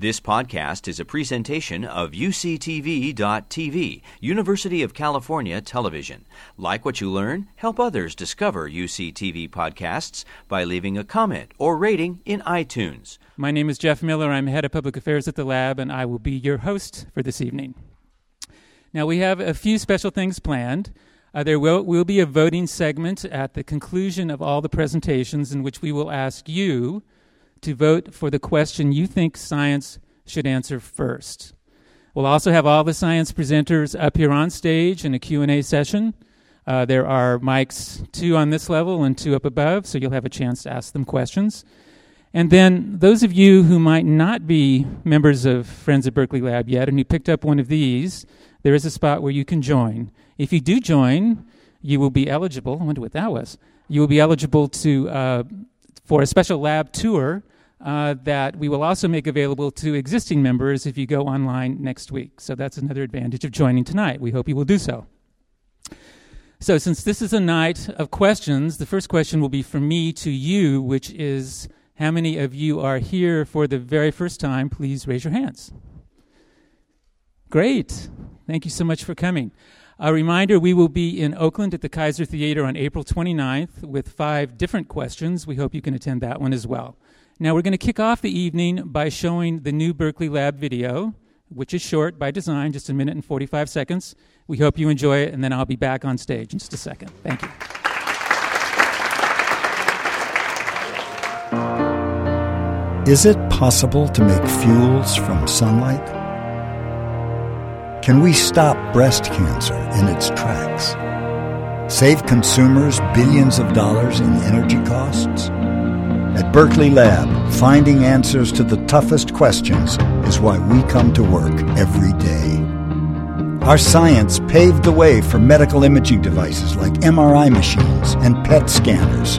This podcast is a presentation of UCTV.tv, University of California Television. Like what you learn, help others discover UCTV podcasts by leaving a comment or rating in iTunes. My name is Jeff Miller. I'm head of public affairs at the lab, and I will be your host for this evening. Now, we have a few special things planned. Uh, there will, will be a voting segment at the conclusion of all the presentations in which we will ask you to vote for the question you think science should answer first. We'll also have all the science presenters up here on stage in a Q&A session. Uh, there are mics, two on this level and two up above, so you'll have a chance to ask them questions. And then those of you who might not be members of Friends of Berkeley Lab yet and who picked up one of these, there is a spot where you can join. If you do join, you will be eligible. I wonder what that was. You will be eligible to uh, for a special lab tour uh, that we will also make available to existing members if you go online next week. So that's another advantage of joining tonight. We hope you will do so. So, since this is a night of questions, the first question will be from me to you, which is how many of you are here for the very first time? Please raise your hands. Great. Thank you so much for coming. A reminder we will be in Oakland at the Kaiser Theater on April 29th with five different questions. We hope you can attend that one as well. Now, we're going to kick off the evening by showing the new Berkeley Lab video, which is short by design, just a minute and 45 seconds. We hope you enjoy it, and then I'll be back on stage in just a second. Thank you. Is it possible to make fuels from sunlight? Can we stop breast cancer in its tracks? Save consumers billions of dollars in energy costs? At Berkeley Lab, finding answers to the toughest questions is why we come to work every day. Our science paved the way for medical imaging devices like MRI machines and PET scanners.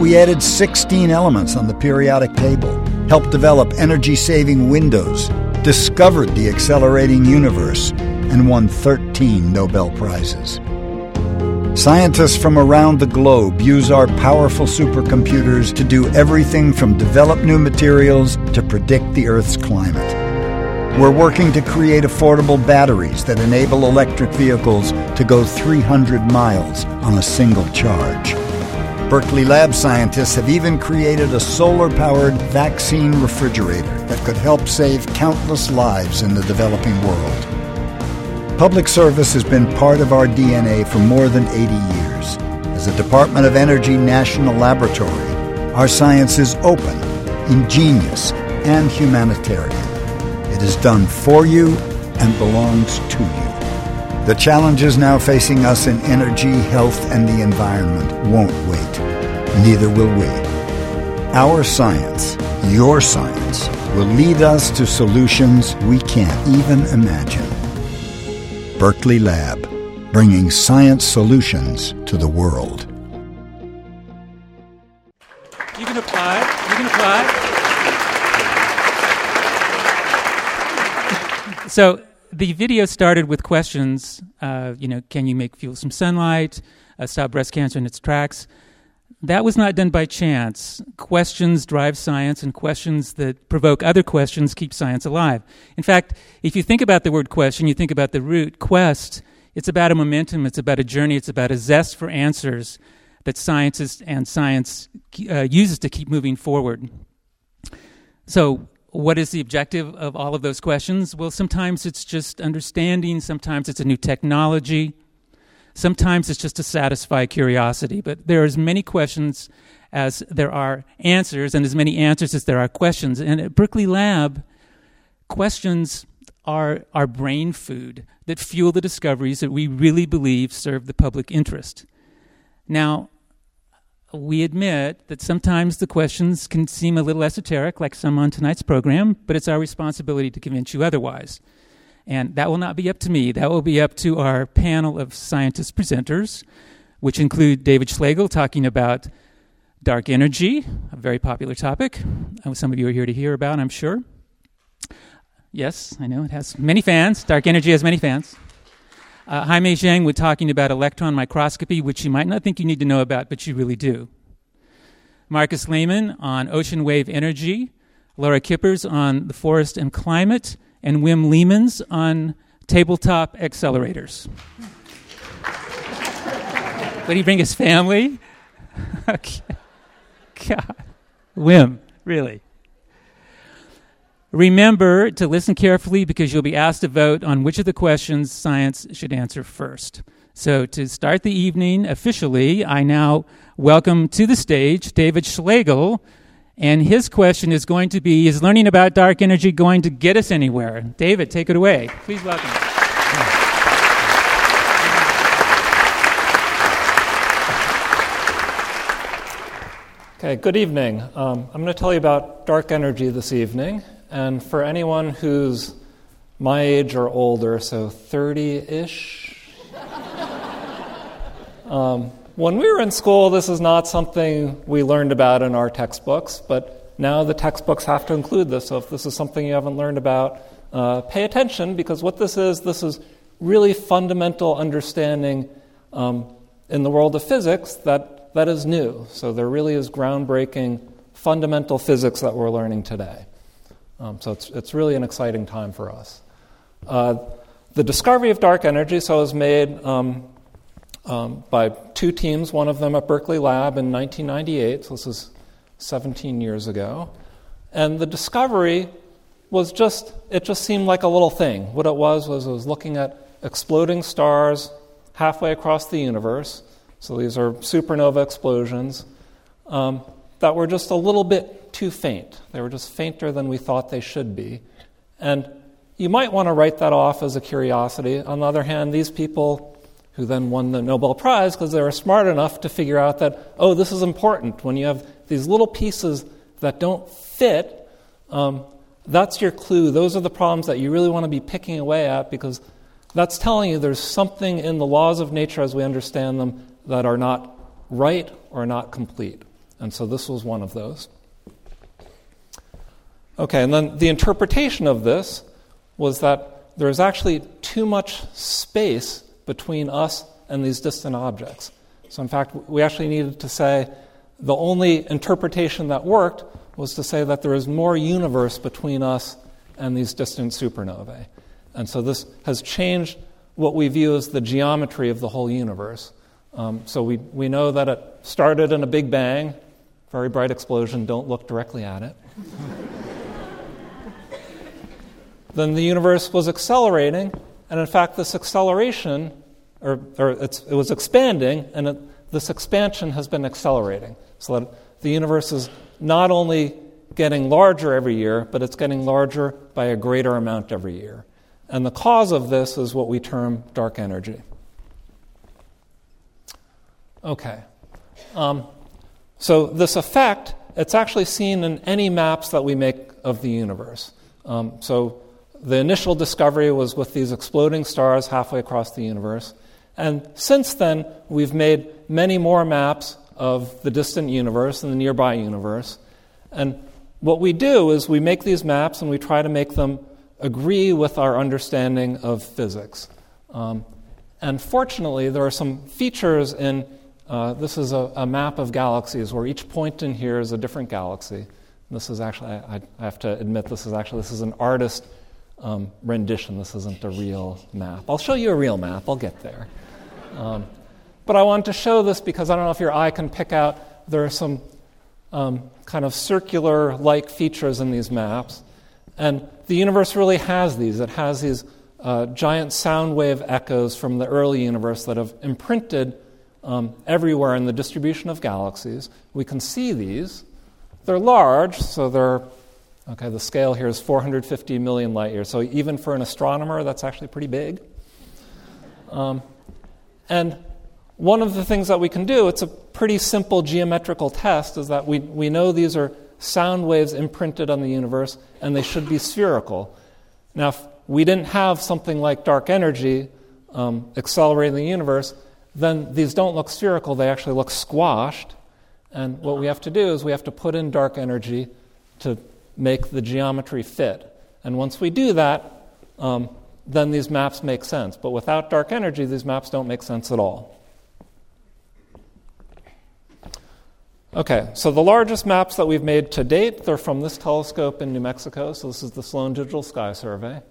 We added 16 elements on the periodic table, helped develop energy saving windows discovered the accelerating universe, and won 13 Nobel Prizes. Scientists from around the globe use our powerful supercomputers to do everything from develop new materials to predict the Earth's climate. We're working to create affordable batteries that enable electric vehicles to go 300 miles on a single charge. Berkeley Lab scientists have even created a solar powered vaccine refrigerator that could help save countless lives in the developing world. Public service has been part of our DNA for more than 80 years. As a Department of Energy national laboratory, our science is open, ingenious, and humanitarian. It is done for you and belongs to you. The challenges now facing us in energy, health, and the environment won't wait neither will we. Our science, your science, will lead us to solutions we can't even imagine. Berkeley Lab, bringing science solutions to the world. You can apply. You can apply. so the video started with questions. Uh, you know, can you make fuel from sunlight? Uh, stop breast cancer in its tracks. That was not done by chance. Questions drive science, and questions that provoke other questions keep science alive. In fact, if you think about the word question, you think about the root quest, it's about a momentum, it's about a journey, it's about a zest for answers that scientists and science uh, uses to keep moving forward. So, what is the objective of all of those questions? Well, sometimes it's just understanding, sometimes it's a new technology, Sometimes it's just to satisfy curiosity, but there are as many questions as there are answers, and as many answers as there are questions. And at Berkeley Lab, questions are our brain food that fuel the discoveries that we really believe serve the public interest. Now, we admit that sometimes the questions can seem a little esoteric, like some on tonight's program, but it's our responsibility to convince you otherwise. And that will not be up to me. That will be up to our panel of scientist presenters, which include David Schlegel talking about dark energy, a very popular topic. Uh, some of you are here to hear about, I'm sure. Yes, I know it has many fans. Dark energy has many fans. Uh, Haimei Zheng was talking about electron microscopy, which you might not think you need to know about, but you really do. Marcus Lehmann on ocean wave energy, Laura Kueppers on the forest and climate, and Wim Leemans on tabletop accelerators. Would he bring his family? okay. God. Wim, really. Remember to listen carefully because you'll be asked to vote on which of the questions science should answer first. So, to start the evening officially, I now welcome to the stage David Schlegel. And his question is going to be Is learning about dark energy going to get us anywhere? David, take it away. Please welcome. Okay, good evening. Um, I'm going to tell you about dark energy this evening. And for anyone who's my age or older, so 30 ish, um, when we were in school, this is not something we learned about in our textbooks, but now the textbooks have to include this. So if this is something you haven't learned about, uh, pay attention because what this is, this is really fundamental understanding um, in the world of physics that that is new. So there really is groundbreaking fundamental physics that we're learning today. Um, so it's, it's really an exciting time for us. Uh, the discovery of dark energy so was made um, um, by two teams, one of them at Berkeley Lab in 1998, so this is 17 years ago. And the discovery was just, it just seemed like a little thing. What it was was it was looking at exploding stars halfway across the universe so these are supernova explosions um, that were just a little bit too faint. They were just fainter than we thought they should be. And you might want to write that off as a curiosity. On the other hand, these people who then won the Nobel Prize because they were smart enough to figure out that, oh, this is important. When you have these little pieces that don't fit, um, that's your clue. Those are the problems that you really want to be picking away at because that's telling you there's something in the laws of nature as we understand them that are not right or not complete. And so this was one of those. Okay, and then the interpretation of this was that there is actually too much space between us and these distant objects. So, in fact, we actually needed to say the only interpretation that worked was to say that there is more universe between us and these distant supernovae. And so this has changed what we view as the geometry of the whole universe. Um, so we, we know that it started in a big bang, very bright explosion, don't look directly at it. then the universe was accelerating, and in fact, this acceleration, or, or it was expanding, and it, this expansion has been accelerating. So that the universe is not only getting larger every year, but it's getting larger by a greater amount every year. And the cause of this is what we term dark energy. Okay. Um, so this effect, it's actually seen in any maps that we make of the universe. Um, so the initial discovery was with these exploding stars halfway across the universe. And since then, we've made many more maps of the distant universe and the nearby universe. And what we do is we make these maps and we try to make them agree with our understanding of physics. Um, and fortunately, there are some features in uh, this is a, a, map of galaxies where each point in here is a different galaxy. This is actually, I, I have to admit, this is actually this is an artist um, rendition. This isn't a real map. I'll show you a real map. I'll get there. Um, but I wanted to show this because I don't know if your eye can pick out. There are some um, kind of circular-like features in these maps, and the universe really has these. It has these uh, giant sound wave echoes from the early universe that have imprinted um, everywhere in the distribution of galaxies. We can see these. They're large, so they're, okay, the scale here is 450 million light years. So even for an astronomer, that's actually pretty big. Um, and one of the things that we can do, it's a pretty simple geometrical test, is that we, we know these are sound waves imprinted on the universe and they should be spherical. Now, if we didn't have something like dark energy um, accelerating the universe, then these don't look spherical, they actually look squashed. And what we have to do is we have to put in dark energy to make the geometry fit. And once we do that, um, then these maps make sense. But without dark energy, these maps don't make sense at all. Okay, so the largest maps that we've made to date, they're from this telescope in New Mexico. So this is the Sloan Digital Sky Survey.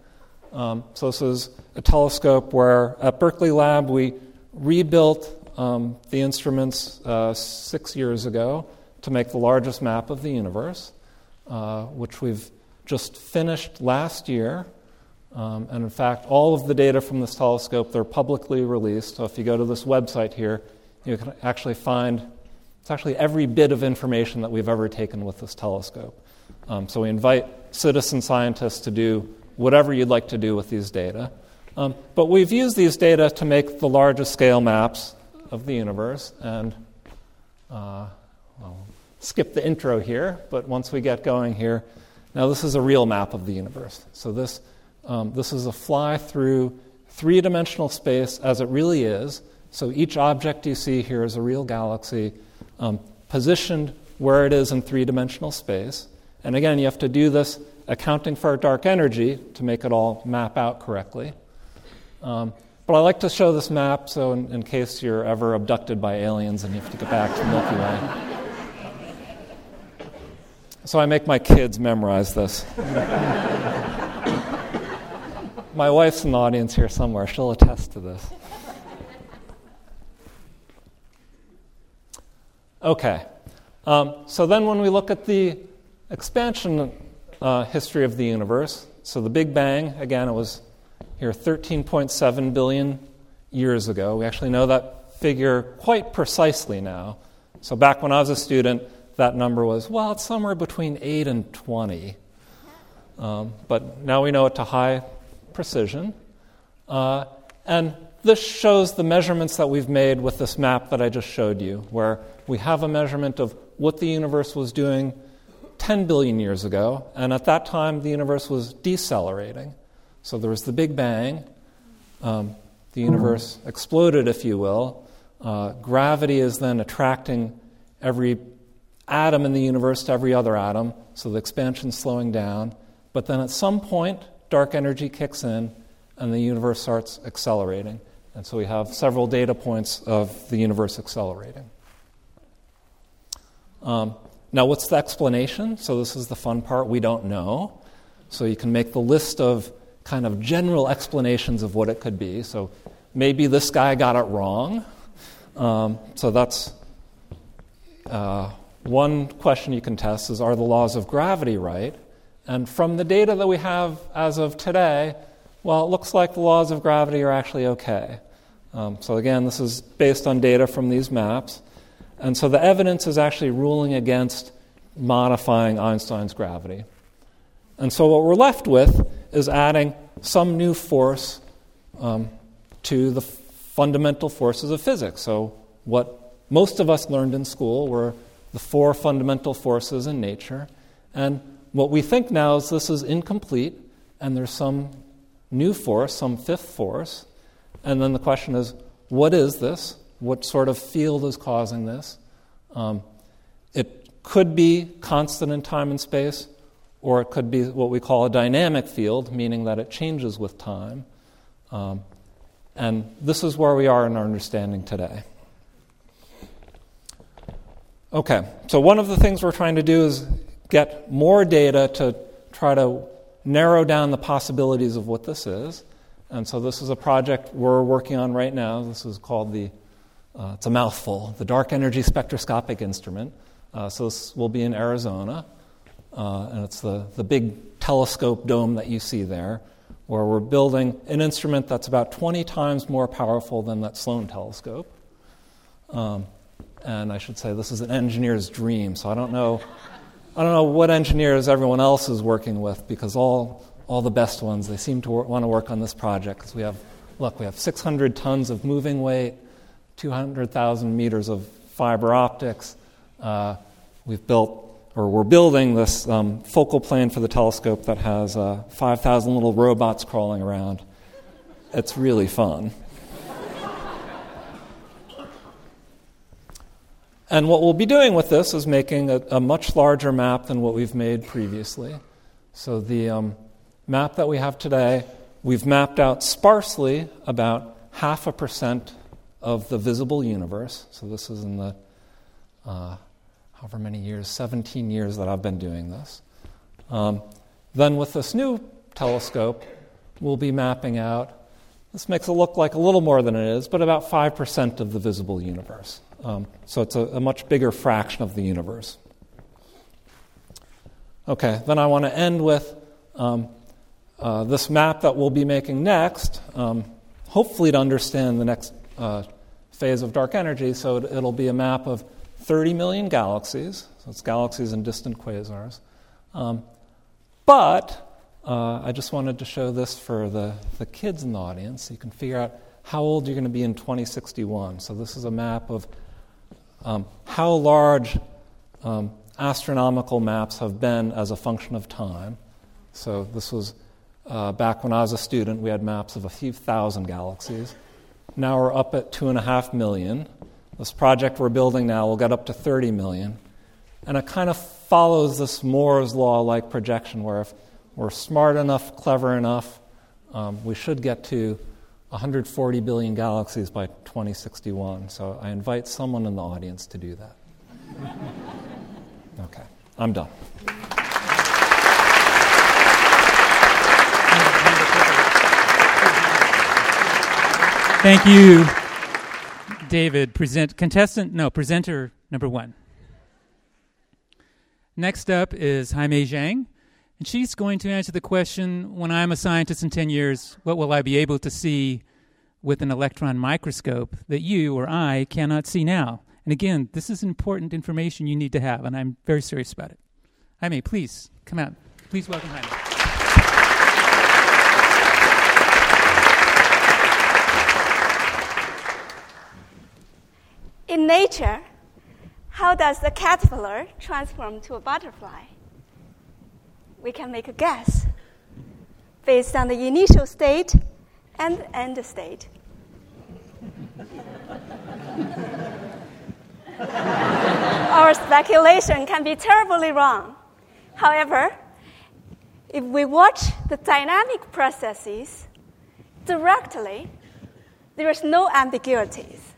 Um, so this is a telescope where at Berkeley Lab we rebuilt um, the instruments uh, six years ago to make the largest map of the universe, uh, which we've just finished last year. Um, and in fact, all of the data from this telescope, they're publicly released. So if you go to this website here, you can actually find it's actually every bit of information that we've ever taken with this telescope. Um, so we invite citizen scientists to do whatever you'd like to do with these data. Um, but we've used these data to make the largest scale maps of the universe. And uh, skip the intro here, but once we get going here, now this is a real map of the universe. So this, um, this is a fly through three dimensional space as it really is. So each object you see here is a real galaxy um, positioned where it is in three dimensional space. And again, you have to do this accounting for dark energy to make it all map out correctly. Um, but I like to show this map so, in, in, case you're ever abducted by aliens and you have to get back to the Milky Way. So I make my kids memorize this. my wife's in the audience here somewhere. She'll attest to this. Okay. Um, so then, when we look at the expansion uh, history of the universe, so the Big Bang, again, it was here 13.7 billion years ago. We actually know that figure quite precisely now. So, back when I was a student, that number was, well, it's somewhere between 8 and 20. Um, but now we know it to high precision. Uh, and this shows the measurements that we've made with this map that I just showed you, where we have a measurement of what the universe was doing 10 billion years ago, and at that time the universe was decelerating. So there was the Big Bang, um, the universe exploded, if you will. Uh, gravity is then attracting every atom in the universe to every other atom, so the expansion's slowing down. But then at some point, dark energy kicks in, and the universe starts accelerating. And so we have several data points of the universe accelerating. Um, now, what's the explanation? So, this is the fun part. We don't know. So, you can make the list of kind of general explanations of what it could be. So, maybe this guy got it wrong. Um, so, that's uh, one question you can test is are the laws of gravity right? And from the data that we have as of today, well, it looks like the laws of gravity are actually okay. Um, so, again, this is based on data from these maps. And so the evidence is actually ruling against modifying Einstein's gravity. And so what we're left with is adding some new force um, to the fundamental forces of physics. So, what most of us learned in school were the four fundamental forces in nature. And what we think now is this is incomplete, and there's some new force, some fifth force. And then the question is, what is this? What sort of field is causing this? Um, it could be constant in time and space, or it could be what we call a dynamic field, meaning that it changes with time. Um, and this is where we are in our understanding today. Okay, so one of the things we're trying to do is get more data to try to narrow down the possibilities of what this is. And so this is a project we're working on right now. This is called the, uh, it's a mouthful, the Dark Energy Spectroscopic Instrument. Uh, so this will be in Arizona. Uh, and it's the, the big telescope dome that you see there, where we're building an instrument that's about 20 times more powerful than that Sloan telescope. Um, and I should say this is an engineer's dream, so I don't know I don't know what engineers everyone else is working with because all, all the best ones, they seem to wor- want to work on this project because we have, look, we have 600 tons of moving weight, 200,000 meters of fiber optics. Uh, we've built, or we're building this um, focal plane for the telescope that has uh, 5,000 little robots crawling around. It's really fun. And what we'll be doing with this is making a, a much larger map than what we've made previously. So the um, map that we have today, we've mapped out sparsely about half a percent of the visible universe. So this is in the, uh, however many years, 17 years that I've been doing this. Um, then with this new telescope, we'll be mapping out. This makes it look like a little more than it is, but about 5% of the visible universe. Um, so it's a, a, much bigger fraction of the universe. Okay, then I want to end with um, uh, this map that we'll be making next, um, hopefully to understand the next uh, phase of dark energy. So it, it'll be a map of 30 million galaxies. So it's galaxies and distant quasars. Um, but uh, I just wanted to show this for the, the kids in the audience so you can figure out how old you're going to be in 2061. So this is a map of um, how large um, astronomical maps have been as a function of time. So this was uh, back when I was a student, we had maps of a few thousand galaxies. Now we're up at two and a half million. This project we're building now will get up to 30 million. And it kind of follows this Moore's law like projection where if we're smart enough, clever enough, um, we should get to 140 billion galaxies by 2061. So I invite someone in the audience to do that. okay, I'm done. Thank you, David. Present contestant, no, presenter number one. Next up is Haimei Zheng, and she's going to answer the question When I'm a scientist in 10 years, what will I be able to see with an electron microscope that you or I cannot see now? And again, this is important information you need to have, and I'm very serious about it. Haimei, please come out. Please welcome Haimei. In nature, how does the caterpillar transform to a butterfly? We can make a guess based on the initial state and end state. Our speculation can be terribly wrong. However, if we watch the dynamic processes directly, there is no ambiguities.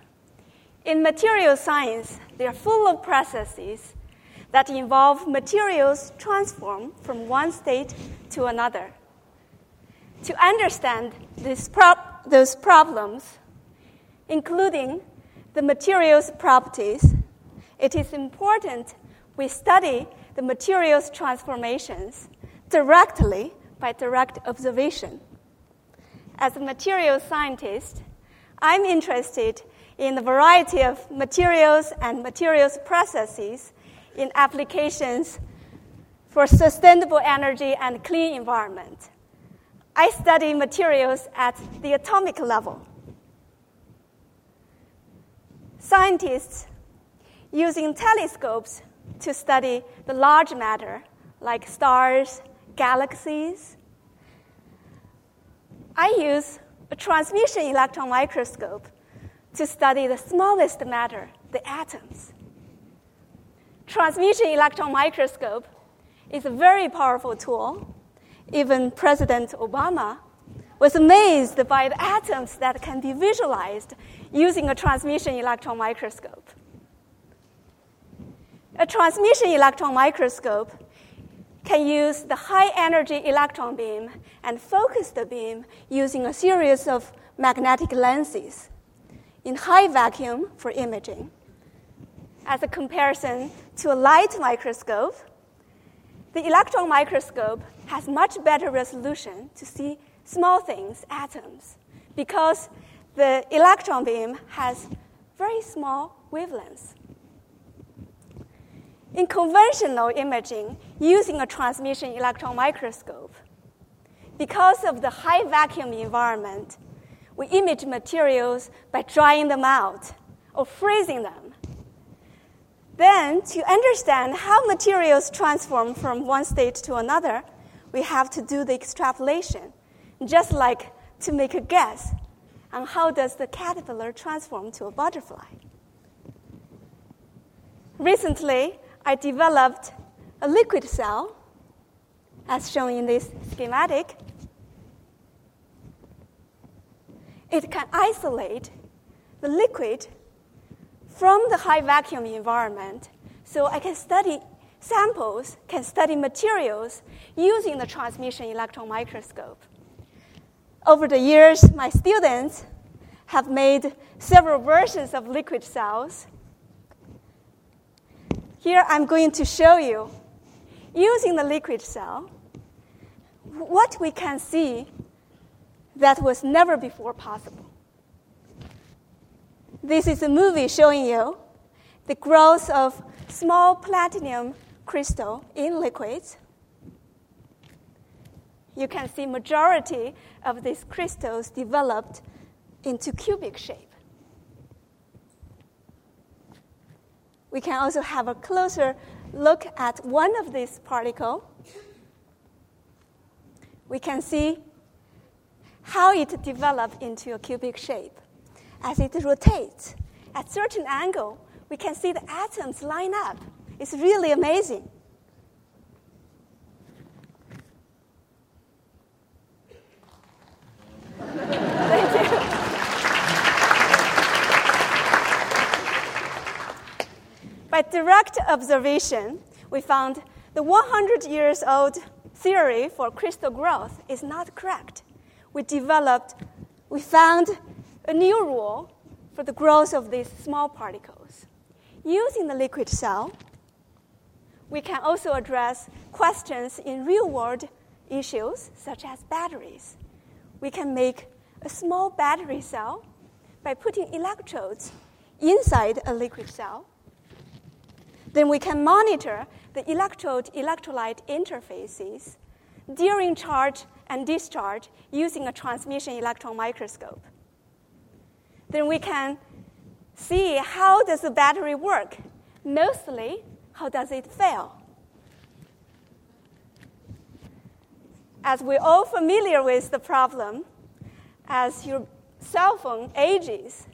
In material science, they are full of processes that involve materials transform from one state to another. To understand prop- those problems, including the material's properties, it is important we study the material's transformations directly by direct observation. As a material scientist, I'm interested in a variety of materials and materials processes in applications for sustainable energy and clean environment. I study materials at the atomic level. Scientists using telescopes to study the large matter like stars, galaxies. I use a transmission electron microscope to study the smallest matter, the atoms. Transmission electron microscope is a very powerful tool. Even President Obama was amazed by the atoms that can be visualized using a transmission electron microscope. A transmission electron microscope can use the high energy electron beam and focus the beam using a series of magnetic lenses in high vacuum for imaging. As a comparison to a light microscope, the electron microscope has much better resolution to see small things, atoms, because the electron beam has very small wavelengths. In conventional imaging, using a transmission electron microscope, because of the high vacuum environment, we image materials by drying them out or freezing them. Then, to understand how materials transform from one state to another, we have to do the extrapolation, just like to make a guess on how does the caterpillar transform to a butterfly. Recently, I developed a liquid cell, as shown in this schematic, it can isolate the liquid from the high vacuum environment So I can study samples, can study materials using the transmission electron microscope. Over the years, my students have made several versions of liquid cells. Here I'm going to show you, using the liquid cell, what we can see that was never before possible. This is a movie showing you the growth of small platinum crystal in liquids. You can see majority of these crystals developed into cubic shape. We can also have a closer look at one of these particles. We can see how it developed into a cubic shape. As it rotates at certain angle, we can see the atoms line up. It's really amazing. By direct observation, we found the 100 years old theory for crystal growth is not correct. We developed, we found a new rule for the growth of these small particles. Using the liquid cell, we can also address questions in real world issues such as batteries. We can make a small battery cell by putting electrodes inside a liquid cell. Then we can monitor the electrode electrolyte interfaces during charge and discharge using a transmission electron microscope. Then we can see how does the battery work? Mostly, how does it fail? As we're all familiar with the problem, as your cell phone ages,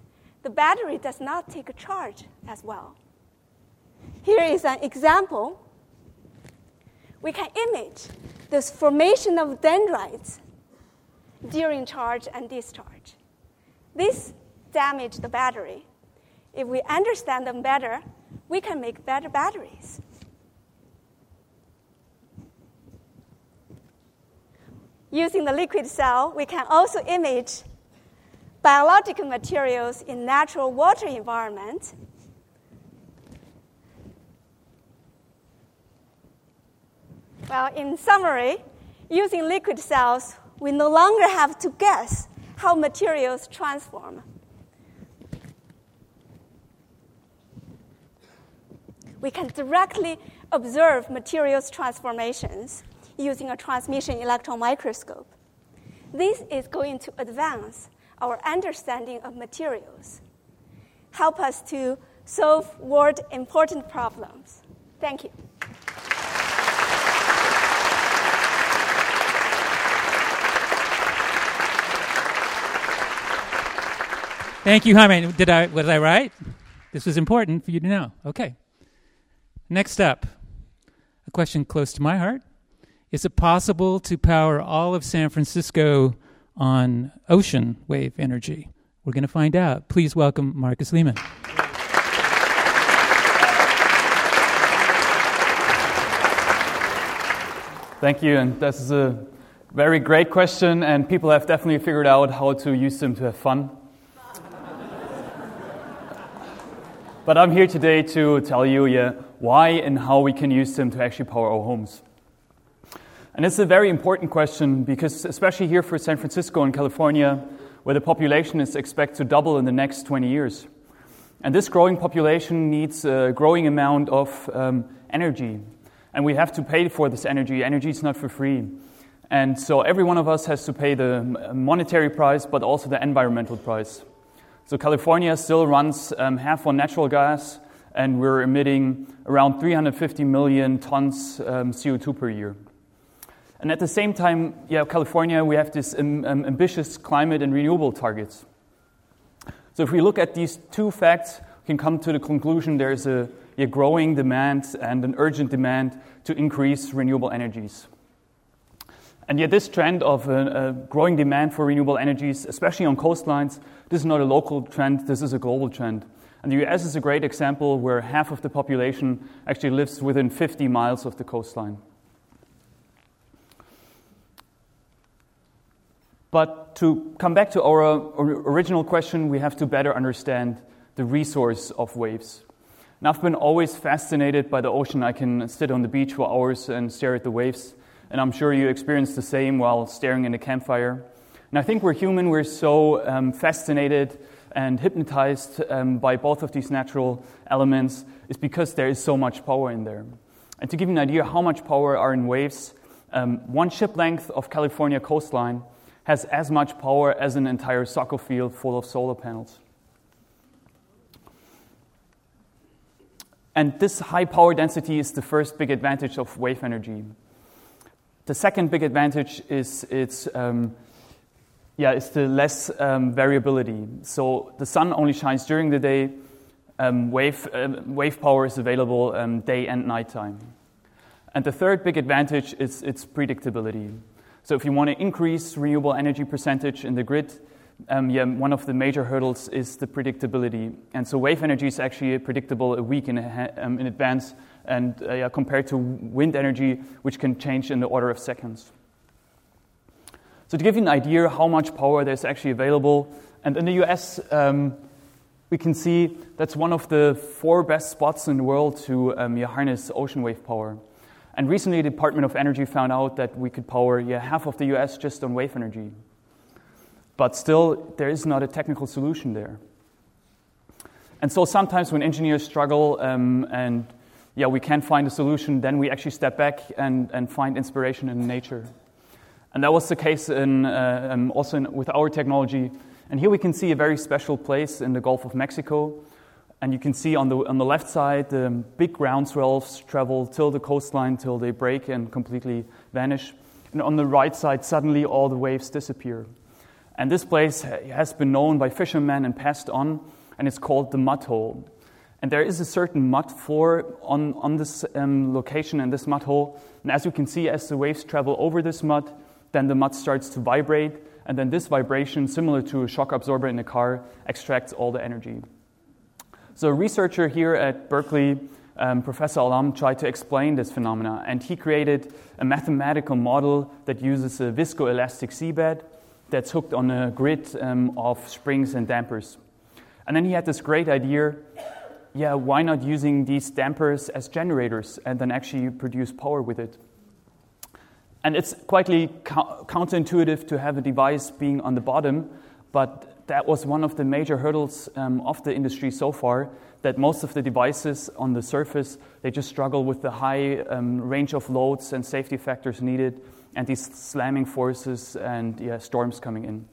the battery does not take a charge as well. Here is an example. We can image this formation of dendrites during charge and discharge. This damage the battery. If we understand them better, we can make better batteries. Using the liquid cell, we can also image biological materials in natural water environment. Well, in summary, using liquid cells, we no longer have to guess how materials transform. We can directly observe materials transformations using a transmission electron microscope. This is going to advance our understanding of materials, help us to solve world important problems. Thank you. Thank you, Haimei. Did I was I right? This was important for you to know. Okay. Next up, a question close to my heart. Is it possible to power all of San Francisco on ocean wave energy? We're going to find out. Please welcome Marcus Lehmann. Thank you, and this is a very great question, and people have definitely figured out how to use them to have fun. but I'm here today to tell you yeah, why and how we can use them to actually power our homes. And it's a very important question because, especially here for San Francisco and California, where the population is expected to double in the next 20 years. And this growing population needs a growing amount of um, energy. And we have to pay for this energy. Energy is not for free. And so every one of us has to pay the monetary price, but also the environmental price. So California still runs um, half on natural gas, and we're emitting around 350 million tons um, CO2 per year. And at the same time, yeah, California, we have this um, um, ambitious climate and renewable targets. So if we look at these two facts, we can come to the conclusion there's a, a growing demand and an urgent demand to increase renewable energies. And yet, this trend of a, a, growing demand for renewable energies, especially on coastlines, this is not a local trend, this is a global trend. And the US is a great example where half of the population actually lives within 50 miles of the coastline. But to come back to our original question, we have to better understand the resource of waves. And I've been always fascinated by the ocean. I can sit on the beach for hours and stare at the waves. And I'm sure you experience the same while staring in a campfire. And I think we're human, we're so um, fascinated and hypnotized um, by both of these natural elements, is because there is so much power in there. And to give you an idea how much power are in waves, um, one ship length of California coastline has as much power as an entire soccer field full of solar panels. And this high power density is the first big advantage of wave energy. The second big advantage is its, um, yeah, it's the less um, variability. So the sun only shines during the day. Um, wave, uh, wave power is available um, day and nighttime. And the third big advantage is its predictability. So if you want to increase renewable energy percentage in the grid, um, yeah, one of the major hurdles is the predictability. And so wave energy is actually predictable a week in, um, in advance and uh, yeah, compared to wind energy, which can change in the order of seconds. So to give you an idea how much power there's actually available, and in the US, um, we can see that's one of the four best spots in the world to um, yeah, harness ocean wave power. And recently, the Department of Energy found out that we could power yeah, half of the US just on wave energy. But still, there is not a technical solution there. And so sometimes when engineers struggle um, and yeah, we can't find a solution, then we actually step back and, and find inspiration in nature. And that was the case in, uh, um, also in, with our technology. And here we can see a very special place in the Gulf of Mexico and you can see on the, on the left side, the big ground swells travel till the coastline till they break and completely vanish. And on the right side, suddenly all the waves disappear. And this place has been known by fishermen and passed on, and it's called the mud hole. And there is a certain mud floor on, on this um, location and this mud hole. And as you can see, as the waves travel over this mud, then the mud starts to vibrate. And then this vibration, similar to a shock absorber in a car, extracts all the energy. So, a researcher here at Berkeley, um, Professor Alam, tried to explain this phenomena, and he created a mathematical model that uses a viscoelastic seabed that's hooked on a grid um, of springs and dampers. And then he had this great idea yeah, why not using these dampers as generators and then actually produce power with it? And it's quite counterintuitive to have a device being on the bottom, but that was one of the major hurdles um, of the industry so far that most of the devices on the surface they just struggle with the high um, range of loads and safety factors needed and these slamming forces and yeah, storms coming in.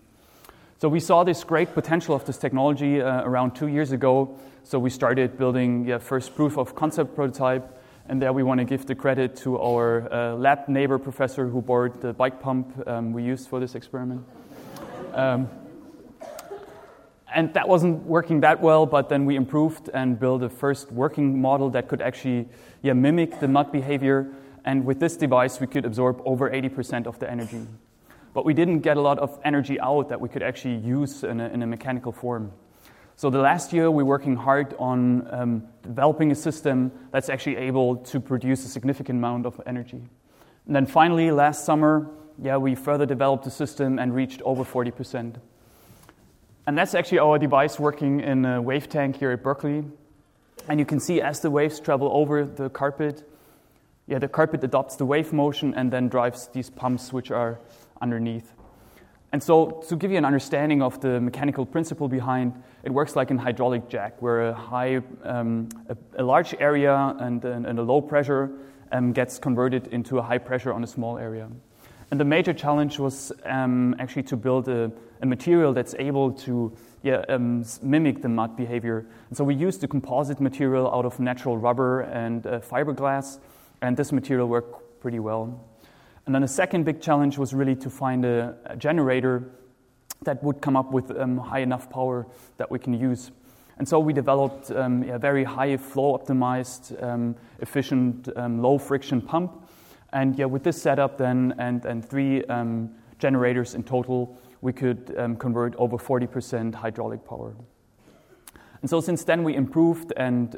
So we saw this great potential of this technology uh, around two years ago. So we started building yeah, first proof of concept prototype and there we want to give the credit to our uh, lab neighbor professor who borrowed the bike pump um, we used for this experiment um, and that wasn't working that well, but then we improved and built a first working model that could actually yeah, mimic the mud behavior. And with this device, we could absorb over 80% of the energy. But we didn't get a lot of energy out that we could actually use in a, in a mechanical form. So the last year, we're working hard on um, developing a system that's actually able to produce a significant amount of energy. And then finally, last summer, yeah, we further developed the system and reached over 40%. And that's actually our device working in a wave tank here at Berkeley. And you can see as the waves travel over the carpet, yeah, the carpet adopts the wave motion and then drives these pumps which are underneath. And so, to give you an understanding of the mechanical principle behind, it works like an hydraulic jack, where a high, um, a, a, large area and, and, and a low pressure um, gets converted into a high pressure on a small area. And the major challenge was um, actually to build a, a, material that's able to yeah, um, mimic the mud behavior. And so we used a composite material out of natural rubber and uh, fiberglass, and this material worked pretty well. And then the second big challenge was really to find a, a generator that would come up with um, high enough power that we can use. And so we developed um, a very high flow optimized, um, efficient, um, low friction pump and yeah, with this setup then and, and three um, generators in total, we could um, convert over 40% hydraulic power. And so since then, we improved and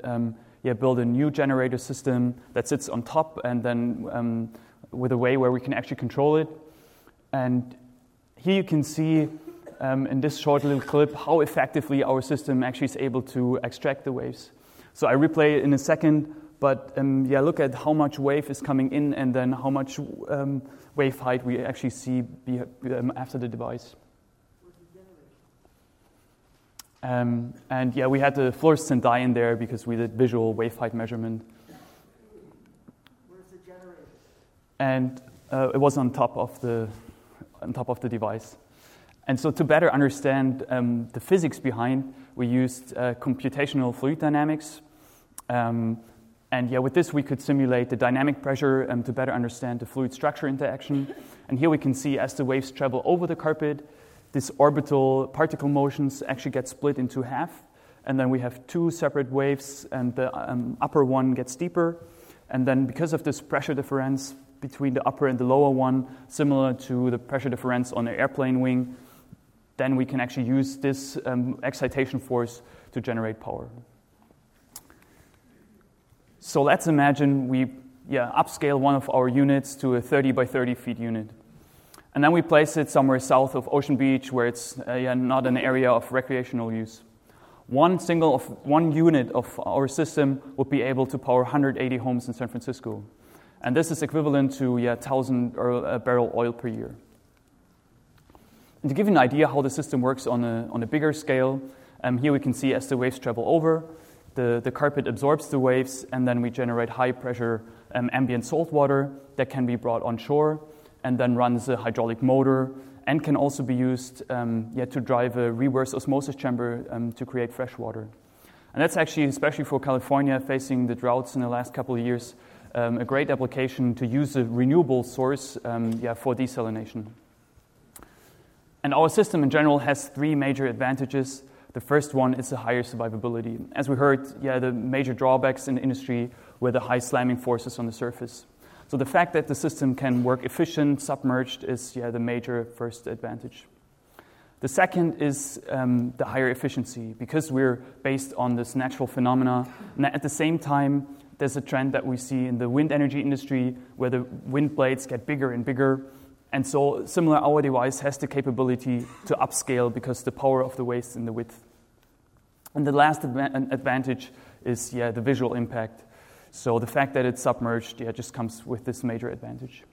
yeah, built a new generator system that sits on top and then with a way where we can actually control it. And here you can see um, in this short little clip how effectively our system actually is able to extract the waves. So I replay it in a second, but um, yeah, look at how much wave is coming in and then how much um, wave height we actually see be, um, after the device. Um, and yeah, we had the fluorescent dye in there because we did visual wave height measurement. Where's? And uh, it was on top of the on top of the device. And so, to better understand um, the physics behind, we used uh, computational fluid dynamics. Um, and yeah, with this, we could simulate the dynamic pressure um, to better understand the fluid structure interaction. And here we can see as the waves travel over the carpet, these orbital particle motions actually get split into half. And then we have two separate waves, and the um, upper one gets deeper. And then, because of this pressure difference between the upper and the lower one, similar to the pressure difference on an airplane wing, then we can actually use this um, excitation force to generate power. So let's imagine we yeah, upscale one of our units to a 30 by 30 feet unit. And then we place it somewhere south of Ocean Beach where it's uh, yeah, not an area of recreational use. One single of one unit of our system would be able to power 180 homes in San Francisco. And this is equivalent to yeah, 1,000 uh, barrel oil per year. And to give you an idea how the system works on a, on a bigger scale, um, here we can see as the waves travel over, the, the carpet absorbs the waves, and then we generate high pressure um, ambient salt water that can be brought on shore and then runs a hydraulic motor and can also be used um, yeah, to drive a reverse osmosis chamber um, to create fresh water. And that's actually, especially for California facing the droughts in the last couple of years, um, a great application to use a renewable source um, yeah, for desalination. And our system in general has three major advantages. The first one is the higher survivability. As we heard, yeah, the major drawbacks in the industry were the high slamming forces on the surface. So the fact that the system can work efficient, submerged, is yeah, the major first advantage. The second is um, the higher efficiency because we're based on this natural phenomena. And at the same time, there's a trend that we see in the wind energy industry where the wind blades get bigger and bigger. And so, similar, our device has the capability to upscale because the power of the waist and the width. And the last advantage is, yeah, the visual impact. So the fact that it's submerged, yeah, just comes with this major advantage.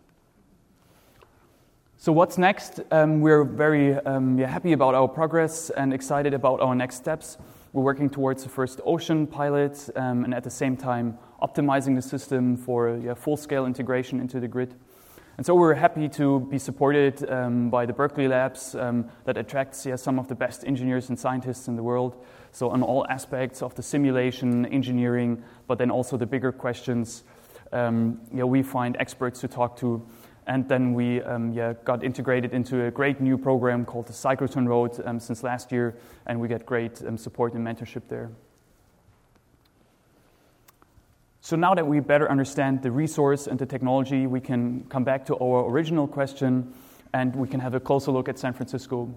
So what's next? Um, we're very um, yeah, happy about our progress and excited about our next steps. We're working towards the first ocean pilot, um, and at the same time optimizing the system for yeah, full-scale integration into the grid. And so we're happy to be supported um, by the Berkeley Labs um, that attracts yeah, some of the best engineers and scientists in the world. So, on all aspects of the simulation, engineering, but then also the bigger questions, um, yeah, we find experts to talk to. And then we um, yeah, got integrated into a great new program called the Cyclotron Road um, since last year, and we get great um, support and mentorship there. So now that we better understand the resource and the technology, we can come back to our original question and we can have a closer look at San Francisco.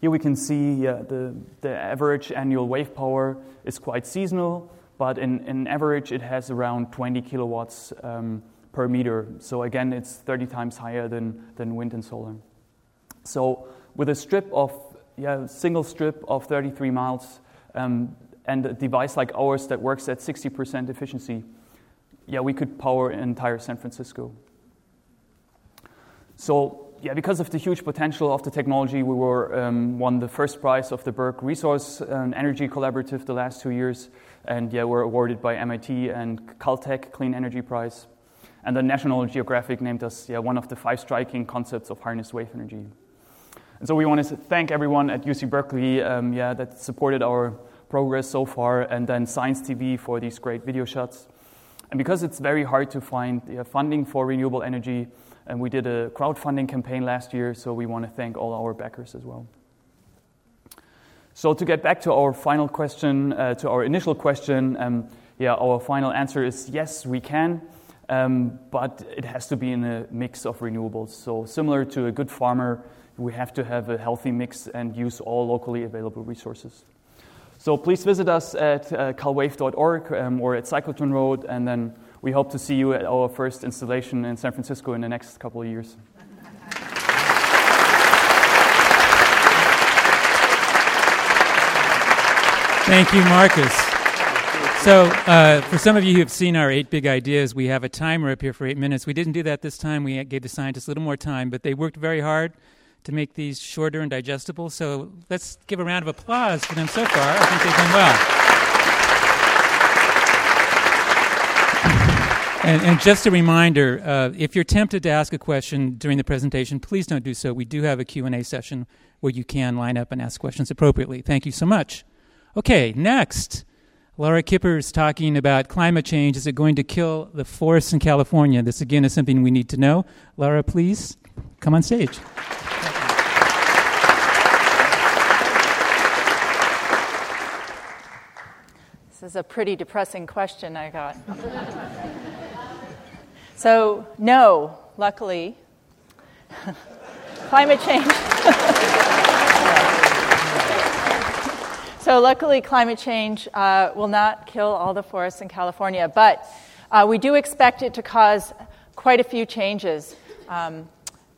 Here we can see uh, the, the average annual wave power is quite seasonal, but in, in average it has around 20 kilowatts um, per meter. So again, it's 30 times higher than, than wind and solar. So with a strip of, yeah, single strip of 33 miles um, and a device like ours that works at 60% efficiency, yeah, we could power entire San Francisco. So, yeah, because of the huge potential of the technology, we were um, won the first prize of the BERC Resource and Energy Collaborative the last two years, and yeah, we're awarded by MIT and Caltech Clean Energy Prize. And the National Geographic named us yeah, one of the five striking concepts of harness wave energy. And so we want to thank everyone at UC Berkeley um, yeah, that supported our progress so far, and then Science TV for these great video shots. And because it's very hard to find uh, funding for renewable energy, and we did a crowdfunding campaign last year, so we want to thank all our backers as well. So to get back to our final question, uh, to our initial question, um, yeah, our final answer is yes, we can, um, but it has to be in a mix of renewables. So similar to a good farmer, we have to have a healthy mix and use all locally available resources. So please visit us at uh, calwave.org um, or at Cyclotron Road, and then we hope to see you at our first installation in San Francisco in the next couple of years. Thank you, Marcus. So, uh, for some of you who have seen our eight big ideas, we have a timer up here for eight minutes. We didn't do that this time. We gave the scientists a little more time, but they worked very hard to make these shorter and digestible. So, let's give a round of applause for them so far. I think they've done well. And, and, just a reminder, uh, if you're tempted to ask a question during the presentation, please don't do so. We do have a Q&A session where you can line up and ask questions appropriately. Thank you so much. Okay, next. Laura Kueppers is talking about climate change. Is it going to kill the forests in California? This, again, is something we need to know. Laura, please come on stage. This is a pretty depressing question I got. so, no, luckily, climate change. So, luckily, climate change uh, will not kill all the forests in California, but uh, we do expect it to cause quite a few changes um,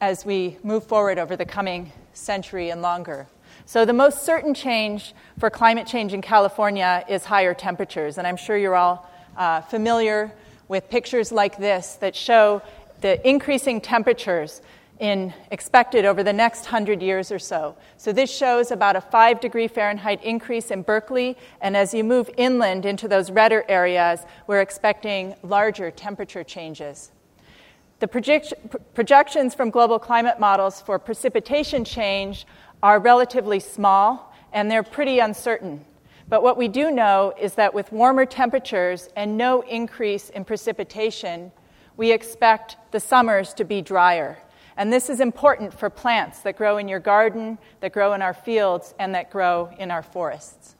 as we move forward over the coming century and longer. So, the most certain change for climate change in California is higher temperatures, and I'm sure you're all uh, familiar with pictures like this that show the increasing temperatures in expected over the next 100 years or so. So this shows about a 5 degree Fahrenheit increase in Berkeley, and as you move inland into those redder areas, we're expecting larger temperature changes. The project- projections from global climate models for precipitation change are relatively small and they're pretty uncertain. But what we do know is that with warmer temperatures and no increase in precipitation, we expect the summers to be drier. And this is important for plants that grow in your garden, that grow in our fields, and that grow in our forests.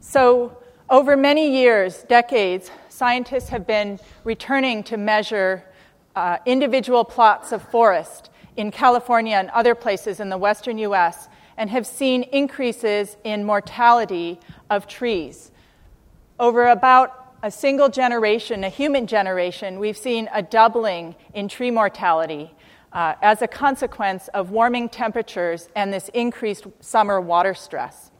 So, over many years, decades, scientists have been returning to measure uh, individual plots of forest in California and other places in the western US and have seen increases in mortality of trees. Over about a single generation, a human generation, we've seen a doubling in tree mortality uh, as a consequence of warming temperatures and this increased summer water stress.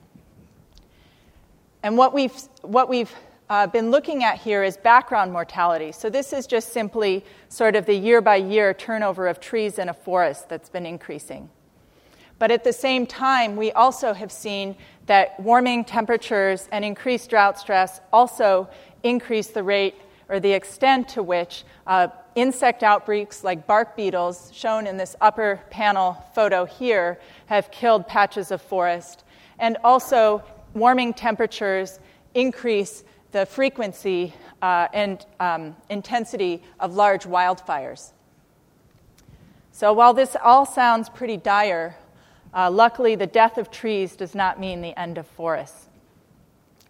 And what we've, what we've uh, been looking at here is background mortality. So, this is just simply sort of the year by year turnover of trees in a forest that's been increasing. But at the same time, we also have seen that warming temperatures and increased drought stress also increase the rate or the extent to which uh, insect outbreaks like bark beetles, shown in this upper panel photo here, have killed patches of forest. And also, warming temperatures increase the frequency uh, and um, intensity of large wildfires. So, while this all sounds pretty dire, uh, luckily the death of trees does not mean the end of forests.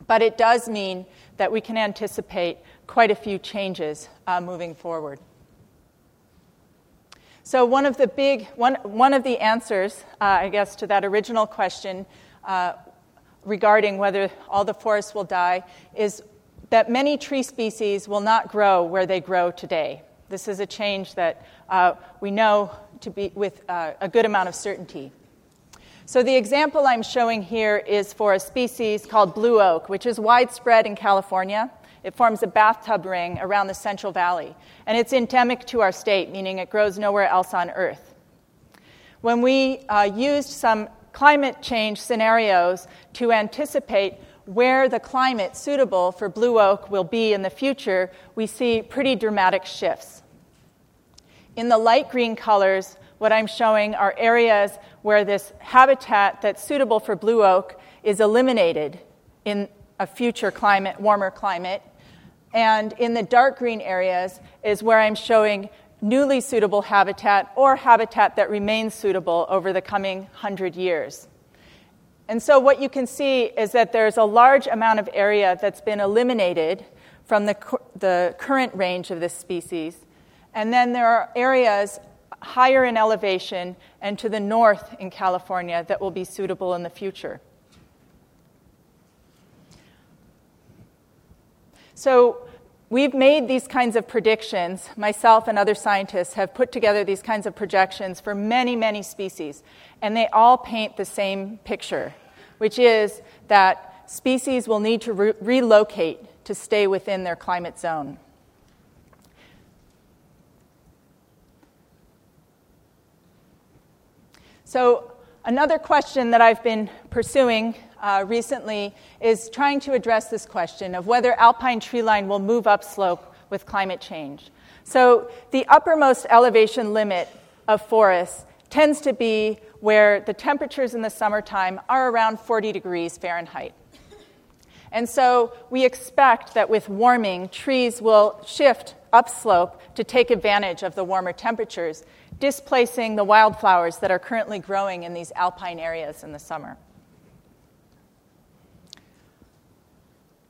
But it does mean that we can anticipate quite a few changes uh, moving forward. So, one of the big, one, one of the answers, uh, I guess, to that original question uh, regarding whether all the forests will die is that many tree species will not grow where they grow today. This is a change that uh, we know to be with uh, a good amount of certainty. So, the example I'm showing here is for a species called blue oak, which is widespread in California. It forms a bathtub ring around the Central Valley, and it's endemic to our state, meaning it grows nowhere else on Earth. When we uh, used some climate change scenarios to anticipate where the climate suitable for blue oak will be in the future, we see pretty dramatic shifts. In the light green colors, what I'm showing are areas where this habitat that's suitable for blue oak is eliminated in a future climate, warmer climate. And in the dark green areas is where I'm showing newly suitable habitat or habitat that remains suitable over the coming hundred years. And so, what you can see is that there's a large amount of area that's been eliminated from the, the current range of this species. And then there are areas higher in elevation and to the north in California that will be suitable in the future. So, we've made these kinds of predictions. Myself and other scientists have put together these kinds of projections for many, many species, and they all paint the same picture, which is that species will need to re- relocate to stay within their climate zone. So, another question that I've been pursuing uh, recently is trying to address this question of whether alpine treeline will move upslope with climate change. So, the uppermost elevation limit of forests tends to be where the temperatures in the summertime are around 40 degrees Fahrenheit. And so we expect that with warming, trees will shift upslope to take advantage of the warmer temperatures displacing the wildflowers that are currently growing in these alpine areas in the summer.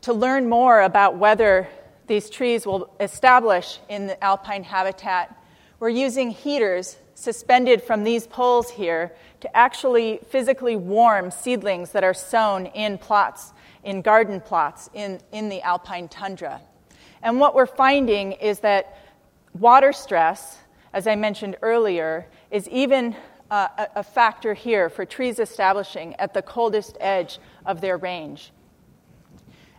To learn more about whether these trees will establish in the alpine habitat, we're using heaters suspended from these poles here to actually physically warm seedlings that are sown in plots, in garden plots in, in the alpine tundra. And what we're finding is that water stress as I mentioned earlier, is even uh, a, a factor here for trees establishing at the coldest edge of their range.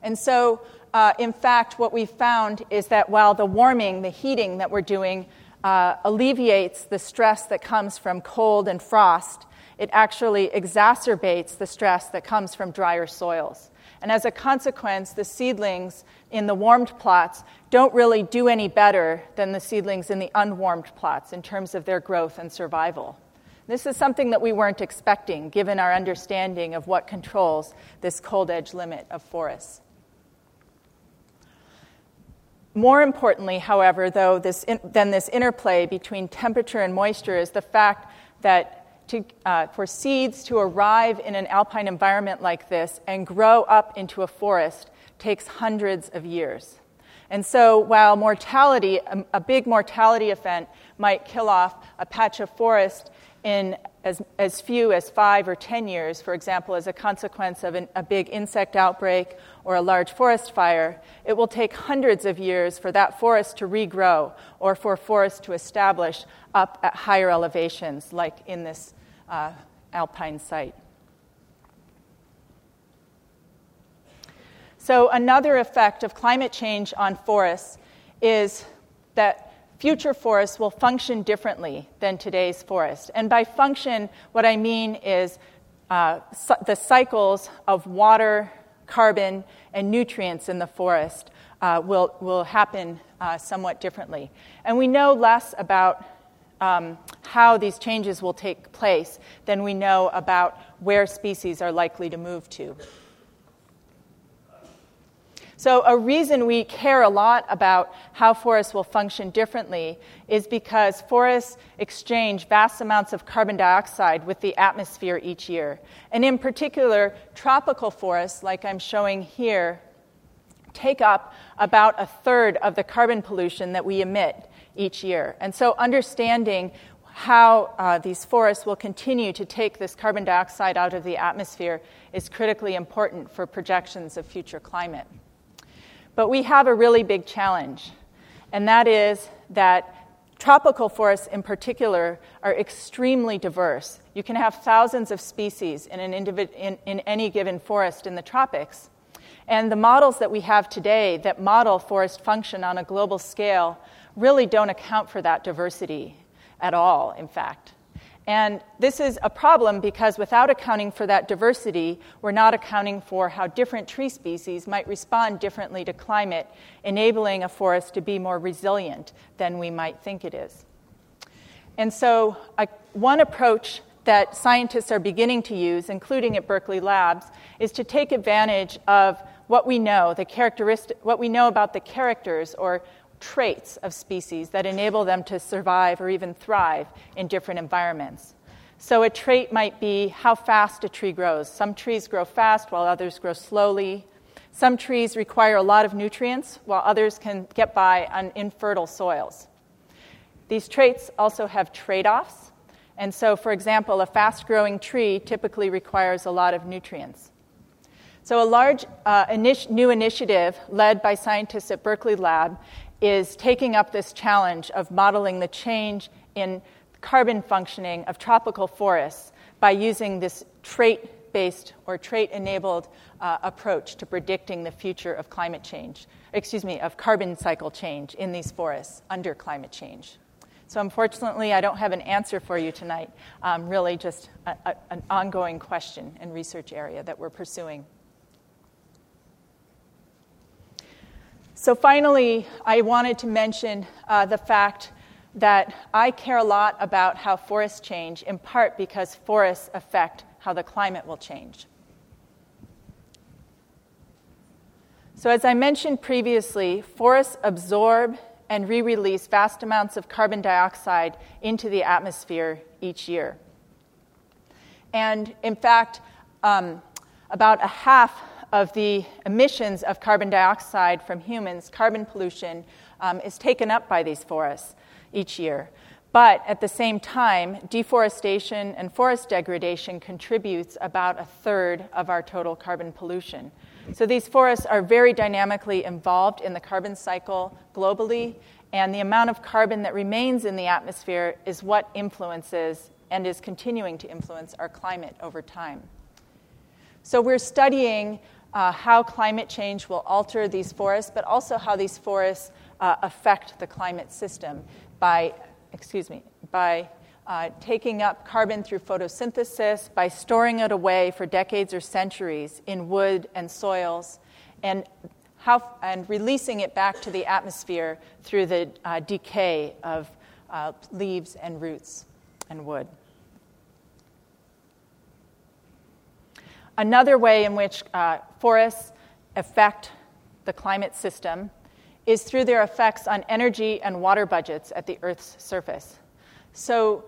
And so, uh, in fact, what we found is that while the warming, the heating that we're doing, uh, alleviates the stress that comes from cold and frost, it actually exacerbates the stress that comes from drier soils. And as a consequence, the seedlings in the warmed plots don't really do any better than the seedlings in the unwarmed plots in terms of their growth and survival. This is something that we weren't expecting given our understanding of what controls this cold edge limit of forests. More importantly, however, though, this in, than this interplay between temperature and moisture is the fact that to, uh, for seeds to arrive in an alpine environment like this and grow up into a forest takes hundreds of years. And so, while mortality, a, a big mortality event might kill off a patch of forest in as, as few as five or ten years, for example, as a consequence of an, a big insect outbreak or a large forest fire, it will take hundreds of years for that forest to regrow or for forests to establish up at higher elevations, like in this uh, alpine site. So, another effect of climate change on forests is that future forests will function differently than today's forest. And by function, what I mean is uh, the cycles of water, carbon, and nutrients in the forest uh, will, will happen uh, somewhat differently. And we know less about um, how these changes will take place than we know about where species are likely to move to. So, a reason we care a lot about how forests will function differently is because forests exchange vast amounts of carbon dioxide with the atmosphere each year. And in particular, tropical forests, like I'm showing here, take up about a third of the carbon pollution that we emit each year. And so, understanding how uh, these forests will continue to take this carbon dioxide out of the atmosphere is critically important for projections of future climate. But we have a really big challenge, and that is that tropical forests in particular are extremely diverse. You can have thousands of species in, an individ- in, in any given forest in the tropics. And the models that we have today that model forest function on a global scale really don't account for that diversity at all, in fact. And this is a problem because without accounting for that diversity, we're not accounting for how different tree species might respond differently to climate, enabling a forest to be more resilient than we might think it is. And so, one approach that scientists are beginning to use, including at Berkeley Labs, is to take advantage of what we know, the characteristic, what we know about the characters or traits of species that enable them to survive or even thrive in different environments. So, a trait might be how fast a tree grows. Some trees grow fast while others grow slowly. Some trees require a lot of nutrients while others can get by on infertile soils. These traits also have trade offs. And so, for example, a fast growing tree typically requires a lot of nutrients. So, a large uh, initi- new initiative led by scientists at Berkeley Lab is taking up this challenge of modeling the change in carbon functioning of tropical forests by using this trait based or trait enabled uh, approach to predicting the future of climate change, excuse me, of carbon cycle change in these forests under climate change. So, unfortunately, I don't have an answer for you tonight, um, really, just a, a, an ongoing question and research area that we're pursuing. So, finally, I wanted to mention uh, the fact that I care a lot about how forests change, in part because forests affect how the climate will change. So, as I mentioned previously, forests absorb and re release vast amounts of carbon dioxide into the atmosphere each year. And in fact, um, about a half of the emissions of carbon dioxide from humans, carbon pollution, um, is taken up by these forests each year. But at the same time, deforestation and forest degradation contributes about a third of our total carbon pollution. So these forests are very dynamically involved in the carbon cycle globally, and the amount of carbon that remains in the atmosphere is what influences and is continuing to influence our climate over time. So we're studying uh, how climate change will alter these forests, but also how these forests uh, affect the climate system by, excuse me, by uh, taking up carbon through photosynthesis, by storing it away for decades or centuries in wood and soils, and, how, and releasing it back to the atmosphere through the uh, decay of uh, leaves and roots and wood. Another way in which uh, forests affect the climate system is through their effects on energy and water budgets at the Earth's surface. So,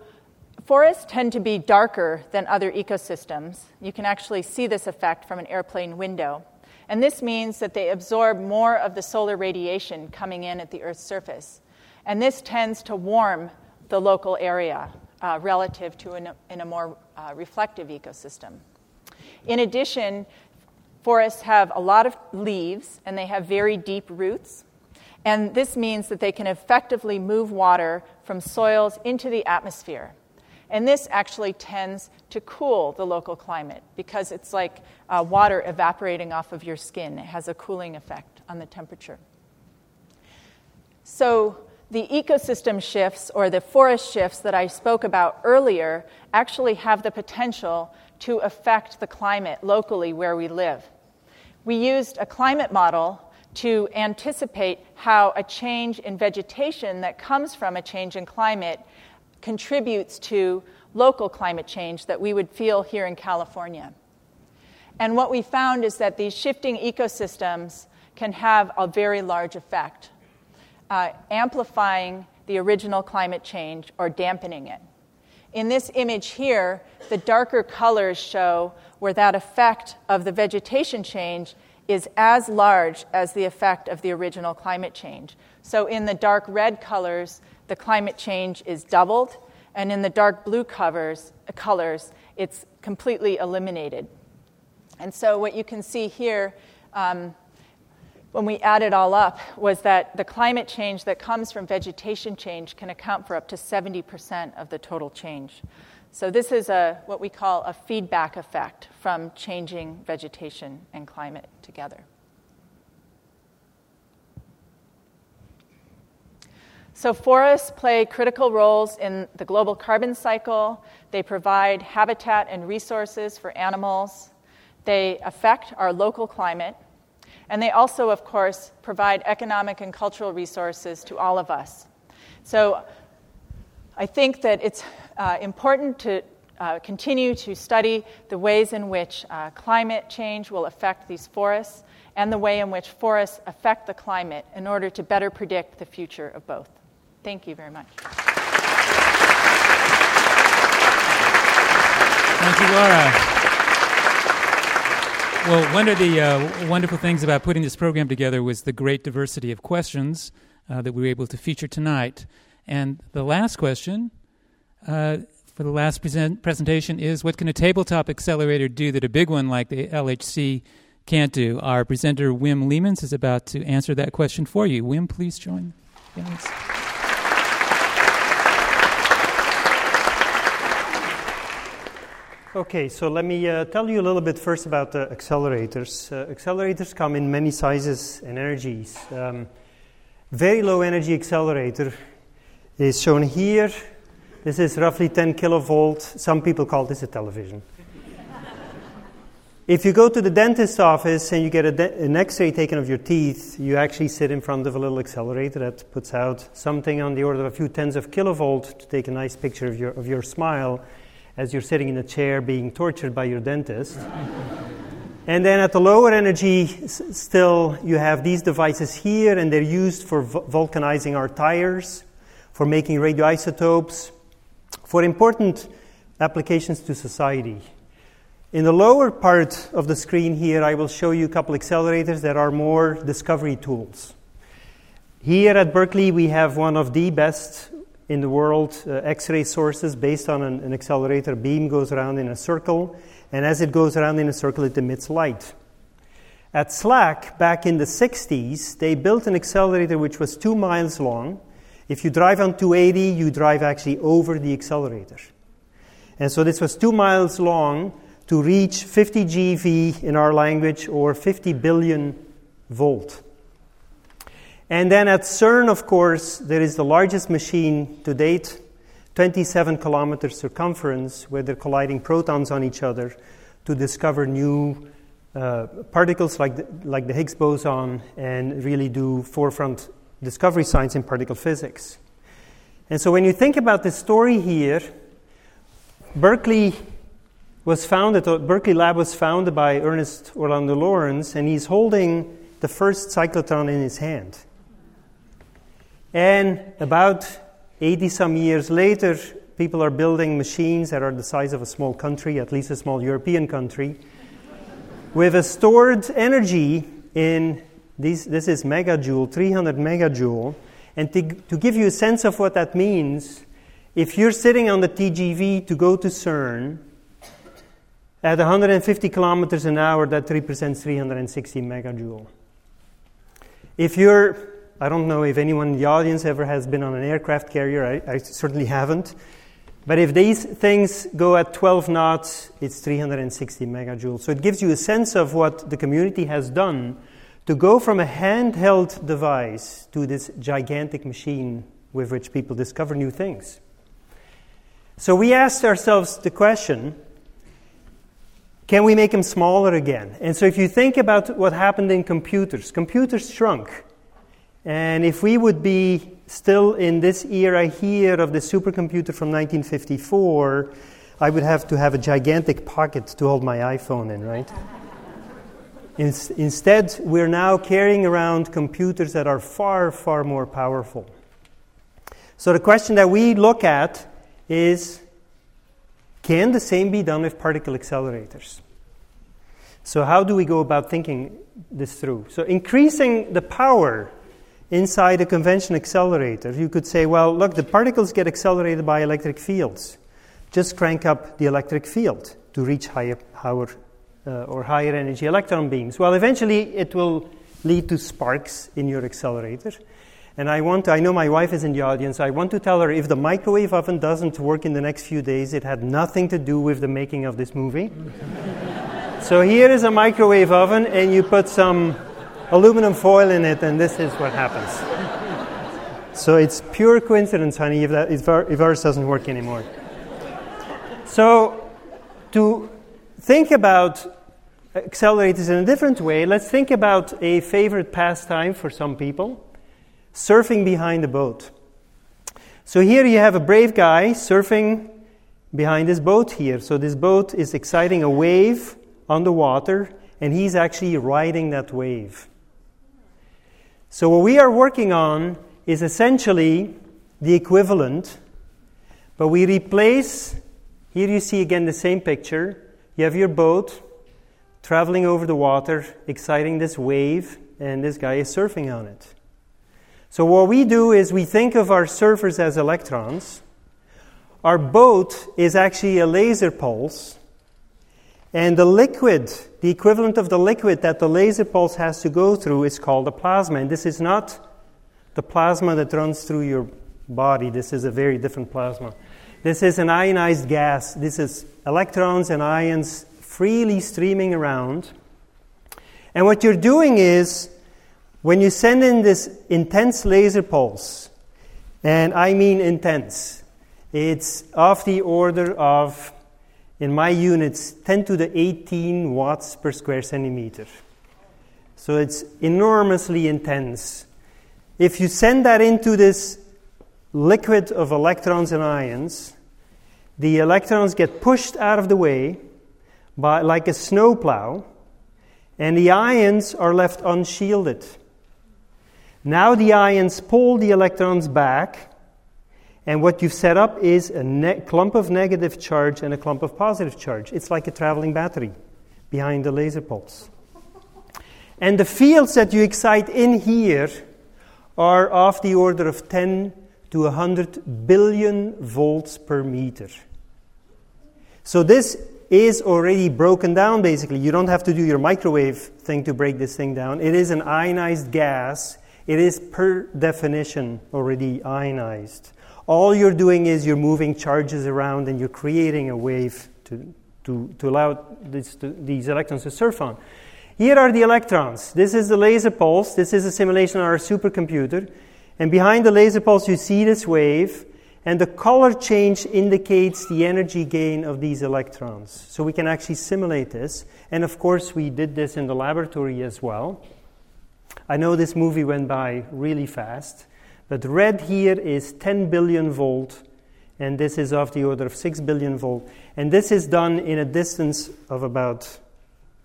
forests tend to be darker than other ecosystems. You can actually see this effect from an airplane window. And this means that they absorb more of the solar radiation coming in at the Earth's surface. And this tends to warm the local area uh, relative to an, in a more uh, reflective ecosystem. In addition, forests have a lot of leaves and they have very deep roots. And this means that they can effectively move water from soils into the atmosphere. And this actually tends to cool the local climate because it's like uh, water evaporating off of your skin. It has a cooling effect on the temperature. So, the ecosystem shifts or the forest shifts that I spoke about earlier actually have the potential to affect the climate locally where we live. We used a climate model to anticipate how a change in vegetation that comes from a change in climate contributes to local climate change that we would feel here in California. And what we found is that these shifting ecosystems can have a very large effect, uh, amplifying the original climate change or dampening it. In this image here, the darker colors show where that effect of the vegetation change is as large as the effect of the original climate change. So, in the dark red colors, the climate change is doubled, and in the dark blue covers, colors, it's completely eliminated. And so, what you can see here, um, when we add it all up, was that the climate change that comes from vegetation change can account for up to 70% of the total change. So, this is a, what we call a feedback effect from changing vegetation and climate together. So, forests play critical roles in the global carbon cycle. They provide habitat and resources for animals. They affect our local climate. And they also, of course, provide economic and cultural resources to all of us. So, I think that it's uh, important to uh, continue to study the ways in which uh, climate change will affect these forests and the way in which forests affect the climate in order to better predict the future of both. Thank you very much. Thank you, Laura. Well, one of the uh, wonderful things about putting this program together was the great diversity of questions uh, that we were able to feature tonight. And the last question uh, for the last present presentation is what can a tabletop accelerator do that a big one like the LHC can't do? Our presenter, Wim Leemans, is about to answer that question for you. Wim, please join. Okay, so let me uh, tell you a little bit first about the accelerators. Uh, accelerators come in many sizes and energies. Um, very low energy accelerator is shown here. This is roughly 10 kilovolt. Some people call this a television. if you go to the dentist's office and you get de- an x ray taken of your teeth, you actually sit in front of a little accelerator that puts out something on the order of a few tens of kilovolt to take a nice picture of your, of your smile as you're sitting in a chair being tortured by your dentist. and then at the lower energy, s- still, you have these devices here, and they're used for v- vulcanizing our tires, for making radioisotopes, for important applications to society. In the lower part of the screen here, I will show you a couple accelerators that are more discovery tools. Here at Berkeley, we have one of the best in the world uh, X ray sources based on an, an accelerator. Beam goes around in a circle, and as it goes around in a circle, it emits light. At SLAC, back in the 60s, they built an accelerator which was two miles long. If you drive on 280, you drive actually over the accelerator. And so this was two miles long to reach 50 GeV in our language or 50 billion volt. And then at CERN, of course, there is the largest machine to date, 27 kilometers circumference, where they're colliding protons on each other to discover new uh, particles like the, like the Higgs boson and really do forefront discovery science in particle physics. And so when you think about the story here, Berkeley was founded, Berkeley Lab was founded by Ernest Orlando Lawrence, and he's holding the first cyclotron in his hand. And about 80 some years later, people are building machines that are the size of a small country, at least a small European country, with a stored energy in this, this is megajoule, 300 megajoule. And to, to give you a sense of what that means, if you're sitting on the TGV to go to CERN, at 150 kilometers an hour, that represents 360 megajoule. If you're I don't know if anyone in the audience ever has been on an aircraft carrier. I, I, certainly haven't. But if these things go at 12 knots, it's 360 megajoules. So it gives you a sense of what the community has done to go from a handheld device to this gigantic machine with which people discover new things. So we asked ourselves the question can we make them smaller again? And so if you think about what happened in computers, computers shrunk. And if we would be still in this era here of the supercomputer from 1954, I would have to have a gigantic pocket to hold my iPhone in, right? in, instead, we're now carrying around computers that are far, far more powerful. So the question that we look at is can the same be done with particle accelerators? So, how do we go about thinking this through? So, increasing the power inside a convention accelerator, you could say, well, look, the particles get accelerated by electric fields. Just crank up the electric field to reach higher power uh, or higher energy electron beams. Well, eventually it will lead to sparks in your accelerator. And I want to, I know my wife is in the audience. I want to tell her if the microwave oven doesn't work in the next few days, it had nothing to do with the making of this movie. so here is a microwave oven, and you put some aluminum foil in it, and this is what happens. so it's pure coincidence, honey, if, that, if, if ours doesn't work anymore. So to think about accelerators in a different way, let's think about a favorite pastime for some people surfing behind a boat. So here you have a brave guy surfing behind his boat here. So this boat is exciting a wave on the water, and he's actually riding that wave. So, what we are working on is essentially the equivalent, but we replace. Here you see again the same picture. You have your boat traveling over the water, exciting this wave, and this guy is surfing on it. So, what we do is we think of our surfers as electrons. Our boat is actually a laser pulse. And the liquid, the equivalent of the liquid that the laser pulse has to go through, is called a plasma. And this is not the plasma that runs through your body, this is a very different plasma. This is an ionized gas. This is electrons and ions freely streaming around. And what you're doing is, when you send in this intense laser pulse, and I mean intense, it's of the order of, in my units, 10 to the 18 watts per square centimeter. So it's enormously intense. If you send that into this liquid of electrons and ions, the electrons get pushed out of the way by, like a snowplow, and the ions are left unshielded. Now the ions pull the electrons back, and what you've set up is a ne- clump of negative charge and a clump of positive charge. It's like a traveling battery behind the laser pulse. And the fields that you excite in here are of the order of 10 to 100 billion volts per meter. So this is already broken down basically. You don't have to do your microwave thing to break this thing down. It is an ionized gas. It is per definition already ionized. All you're doing is you're moving charges around and you're creating a wave to, to, to allow this, to, these electrons to surf on. Here are the electrons. This is the laser pulse. This is a simulation on our supercomputer. And behind the laser pulse, you see this wave, and the color change indicates the energy gain of these electrons. So we can actually simulate this. And of course, we did this in the laboratory as well. I know this movie went by really fast, but red here is 10 billion volt, and this is of the order of 6 billion volt. And this is done in a distance of about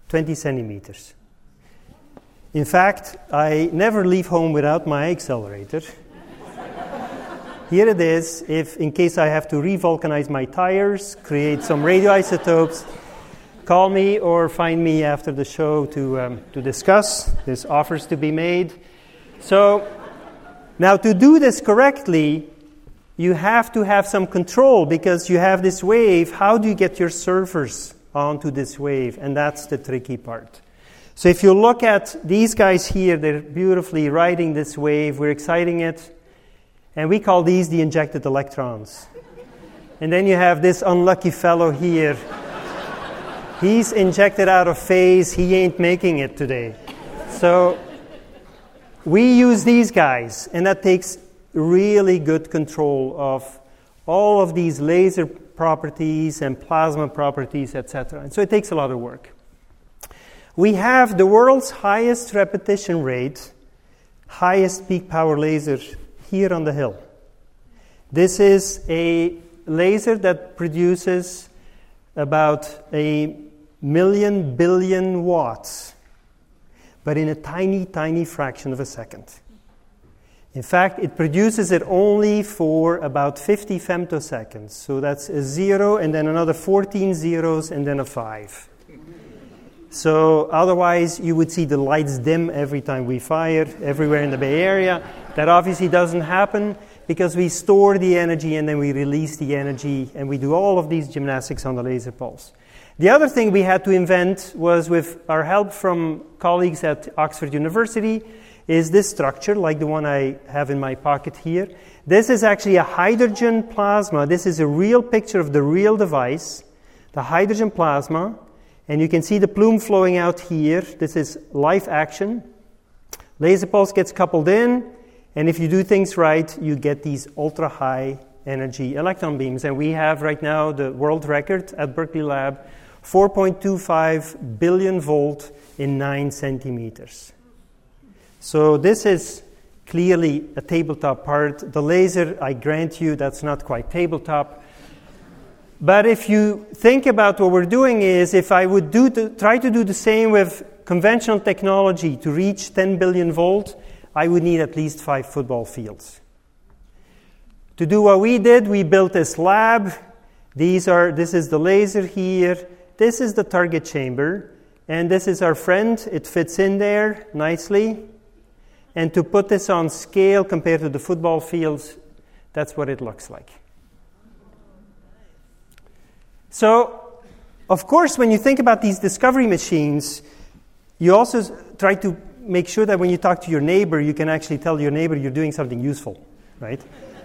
20 centimeters. In fact, I never leave home without my accelerator. Here it is, if in case I have to revulcanize my tires, create some radioisotopes, call me or find me after the show to, um, to discuss. There's offers to be made. So, now to do this correctly, you have to have some control because you have this wave. How do you get your surfers onto this wave, and that's the tricky part. So if you look at these guys here, they're beautifully riding this wave, we're exciting it, and we call these the injected electrons. and then you have this unlucky fellow here. He's injected out of phase, he ain't making it today. So we use these guys, and that takes really good control of all of these laser properties and plasma properties, etc. And so it takes a lot of work. We have the world's highest repetition rate, highest peak power laser here on the hill. This is a laser that produces about a million billion watts, but in a tiny, tiny fraction of a second. In fact, it produces it only for about 50 femtoseconds. So that's a zero and then another 14 zeros and then a five. So otherwise, you would see the lights dim every time we fire everywhere in the Bay Area. That obviously doesn't happen because we store the energy and then we release the energy and we do all of these gymnastics on the laser pulse. The other thing we had to invent was with our help from colleagues at Oxford University is this structure, like the one I have in my pocket here. This is actually a hydrogen plasma. This is a real picture of the real device, the hydrogen plasma. And you can see the plume flowing out here. This is live action. Laser pulse gets coupled in, and if you do things right, you get these ultra high energy electron beams. And we have right now the world record at Berkeley Lab 4.25 billion volt in 9 centimeters. So this is clearly a tabletop part. The laser, I grant you, that's not quite tabletop. But if you think about what we're doing is if I would do try to do the same with conventional technology to reach 10 billion volt, I would need at least five football fields. To do what we did, we built this lab. These are, this is the laser here. This is the target chamber. And this is our friend. It fits in there nicely. And to put this on scale compared to the football fields, that's what it looks like. So, of course, when you think about these discovery machines, you also try to make sure that when you talk to your neighbor, you can actually tell your neighbor you're doing something useful, right?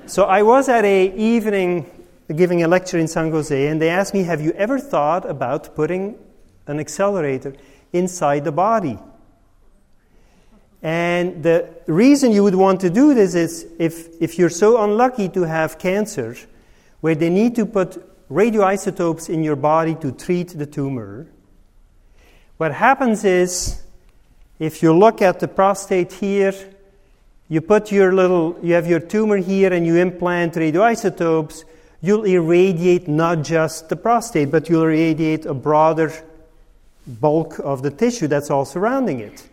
So I was at a evening giving a lecture in San Jose, and they asked me, "Have you ever thought about putting an accelerator inside the body?" And the reason you would want to do this is if, if you're so unlucky to have cancer, where they need to put radioisotopes in your body to treat the tumor, what happens is if you look at the prostate here, you put your little, you have your tumor here and you implant radioisotopes, you'll irradiate not just the prostate, but you'll irradiate a broader bulk of the tissue that's all surrounding it.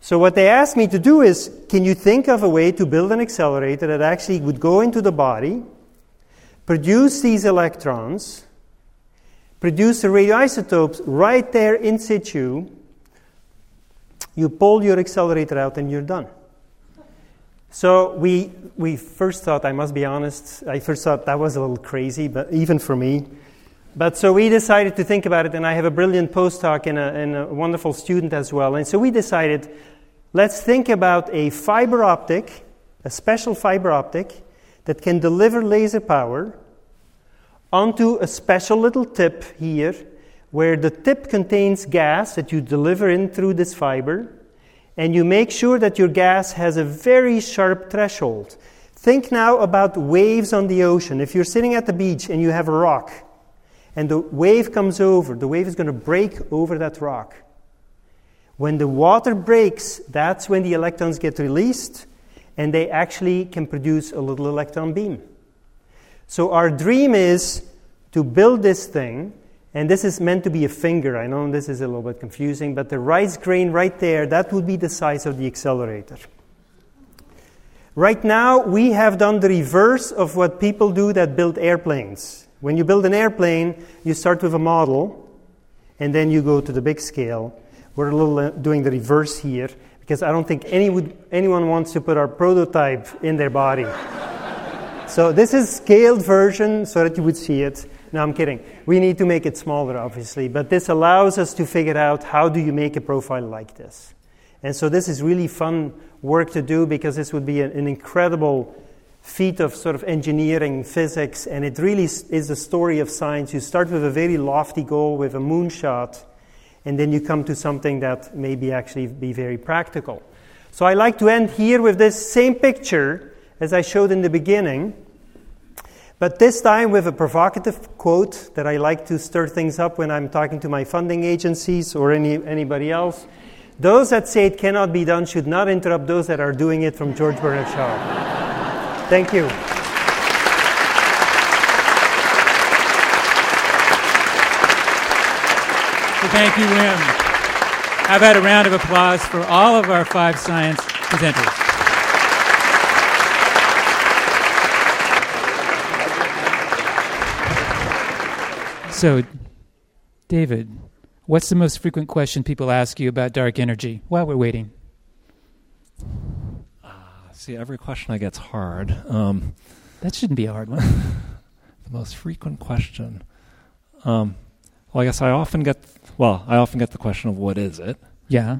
So, what they asked me to do is can you think of a way to build an accelerator that actually would go into the body, produce these electrons, produce the radioisotopes right there in situ? You pull your accelerator out and you're done. So we, we first thought, I must be honest, I first thought that was a little crazy, but even for me. But so we decided to think about it, and I have a brilliant postdoc and a, and a wonderful student as well. And so we decided, let's think about a fiber optic, a special fiber optic that can deliver laser power onto a special little tip here, where the tip contains gas that you deliver in through this fiber, and you make sure that your gas has a very sharp threshold. Think now about waves on the ocean. If you're sitting at the beach and you have a rock, and the wave comes over, the wave is going to break over that rock. When the water breaks, that's when the electrons get released, and they actually can produce a little electron beam. So, our dream is to build this thing, and this is meant to be a finger. I know this is a little bit confusing, but the rice grain right there, that would be the size of the accelerator. Right now, we have done the reverse of what people do that build airplanes. When you build an airplane, you start with a model, and then you go to the big scale. We're a little uh, doing the reverse here because I don't think any would, anyone wants to put our prototype in their body. so this is scaled version so that you would see it. No, I'm kidding. We need to make it smaller, obviously, but this allows us to figure out how do you make a profile like this. And so this is really fun work to do because this would be an, incredible feat of sort of engineering, physics, and it really is a story of science. You start with a very lofty goal, with a moonshot, and then you come to something that maybe actually be very practical. So I like to end here with this same picture as I showed in the beginning, but this time with a provocative quote that I like to stir things up when I'm talking to my funding agencies or any, anybody else. Those that say it cannot be done should not interrupt those that are doing it from George Bernard Shaw. Thank you. Thank you, Wim. How about a round of applause for all of our five science presenters? So, David, what's the most frequent question people ask you about dark energy while we're waiting? Ah see, every question I get's hard. Um, that shouldn't be a hard one. the most frequent question. Um, well, I guess I often get. Well, I often get the question of what is it. Yeah.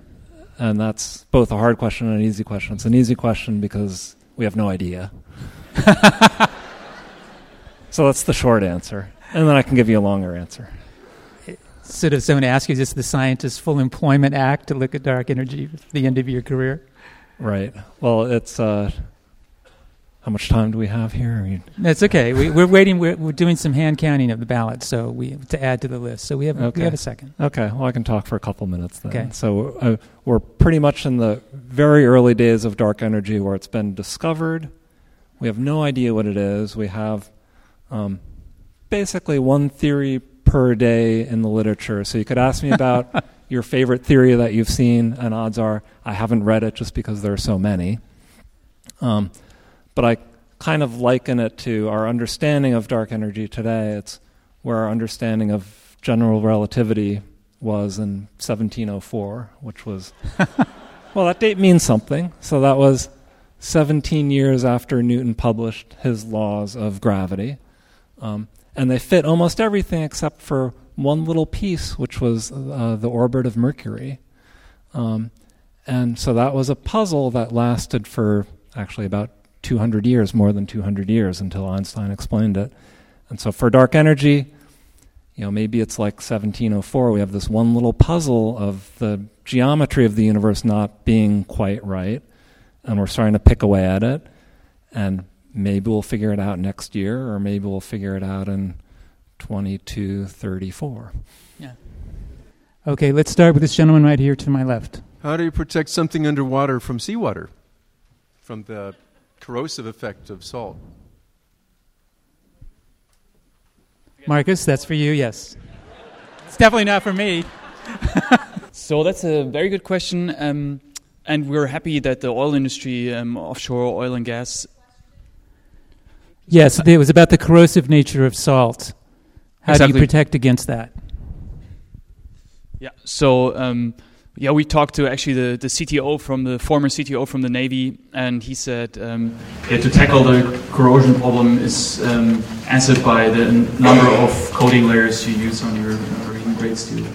And that's both a hard question and an easy question. It's an easy question because we have no idea. so that's the short answer, and then I can give you a longer answer. So, does someone ask you, is this the Scientist Full Employment Act to look at dark energy at the end of your career? Right. Well, it's uh, how much time do we have here? That's okay. We, are waiting. We're, we're, doing some hand counting of the ballots, so we to add to the list. So we have okay. we have a second. Okay. Well, I can talk for a couple minutes then. Okay. So uh, we're pretty much in the very early days of dark energy, where it's been discovered. We have no idea what it is. We have um, basically one theory per day in the literature. So you could ask me about your favorite theory that you've seen, and odds are I haven't read it just because there are so many. Um, but I kind of liken it to our understanding of dark energy today. It's where our understanding of general relativity was in 1704, which was, Well, that date means something. So that was 17 years after Newton published his laws of gravity. Um, and they fit almost everything except for one little piece, which was uh, the orbit of Mercury. Um, and so that was a puzzle that lasted for actually about 200 years, more than 200 years, until Einstein explained it. And so for dark energy, you know, maybe it's like 1704. We have this one little puzzle of the geometry of the universe not being quite right, and we're starting to pick away at it. And maybe we'll figure it out next year, or maybe we'll figure it out in 2234. Yeah. Okay, let's start with this gentleman right here to my left. How do you protect something underwater from seawater, from the corrosive effect of salt? Marcus, that's for you, yes. It's definitely not for me. so that's a very good question. Um, and we're happy that the oil industry, um, offshore oil and gas. Yes, it was about the corrosive nature of salt. How Exactly. do you protect against that? Yeah. So um, yeah, we talked to actually the, the CTO from the former CTO from the Navy, and he said um, yeah, to tackle the corrosion problem is um, answered by the number of coating layers you use on your marine grade steel.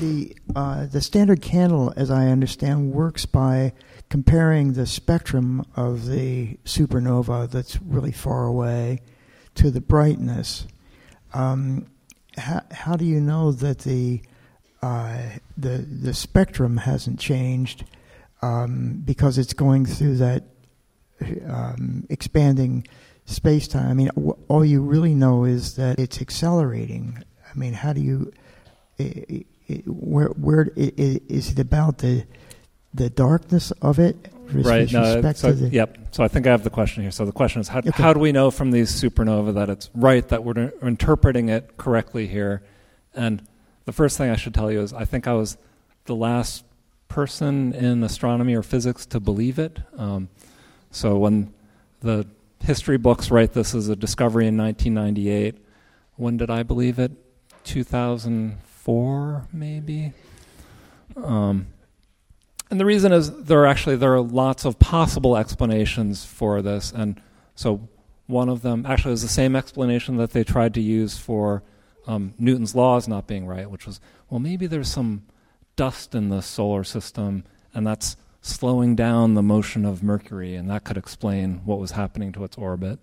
The uh, the standard candle, as I understand, works by comparing the spectrum of the supernova that's really far away to the brightness. Um, how, how do you know that the uh, the the spectrum hasn't changed um, because it's going through that um, expanding space time? I mean, w- all you really know is that it's accelerating. I mean, how do you? i i i where where i- i- it about the the darkness of it with right. No, so, the yep. So I think I have the question here. So the question is, how, Okay. how do we know from these supernova that it's right that we're interpreting it correctly here? And the first thing I should tell you is, I think I was the last person in astronomy or physics to believe it. Um, so when the history books write this as a discovery in 1998, when did I believe it? 2004, maybe. Um, and the reason is there are actually there are lots of possible explanations for this, and so one of them actually is the same explanation that they tried to use for um, Newton's laws not being right, which was well maybe there's some dust in the solar system, and that's slowing down the motion of Mercury, and that could explain what was happening to its orbit.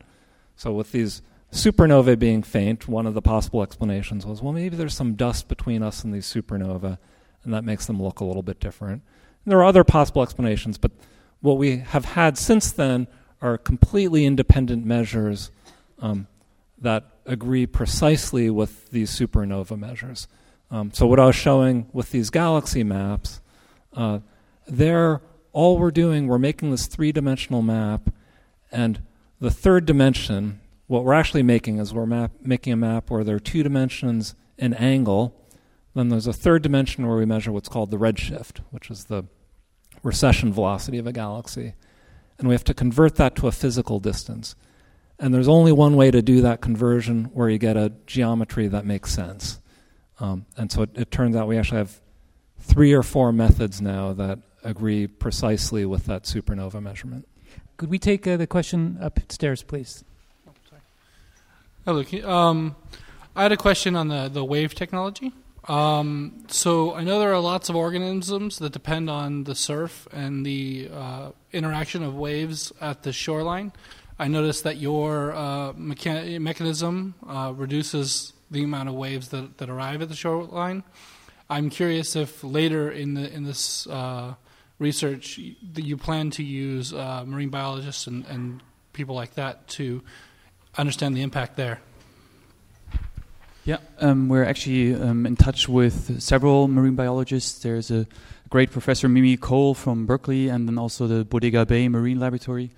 So with these supernovae being faint, one of the possible explanations was well maybe there's some dust between us and these supernova, and that makes them look a little bit different. There are other possible explanations, but what we have had since then are completely independent measures um, that agree precisely with these supernova measures. Um, so, what I was showing with these galaxy maps, uh, they're all we're doing, we're making this three dimensional map, and the third dimension, what we're actually making is we're map, making a map where there are two dimensions in angle. Then there's a third dimension where we measure what's called the redshift, which is the recession velocity of a galaxy. And we have to convert that to a physical distance. And there's only one way to do that conversion where you get a geometry that makes sense. Um, and so it, it turns out we actually have three or four methods now that agree precisely with that supernova measurement. Could we take uh, the question upstairs, please? Hello. Um, I had a question on the, the wave technology. Um, so I know there are lots of organisms that depend on the surf and the uh, interaction of waves at the shoreline. I noticed that your uh, mechan- mechanism uh, reduces the amount of waves that, that arrive at the shoreline. I'm curious if later in the in this uh, research that you plan to use uh, marine biologists and, and people like that to understand the impact there. Yeah, um, we're actually um, in touch with several marine biologists. There's a great professor, Mimi Koehl from Berkeley, and then also the Bodega Bay Marine Laboratory.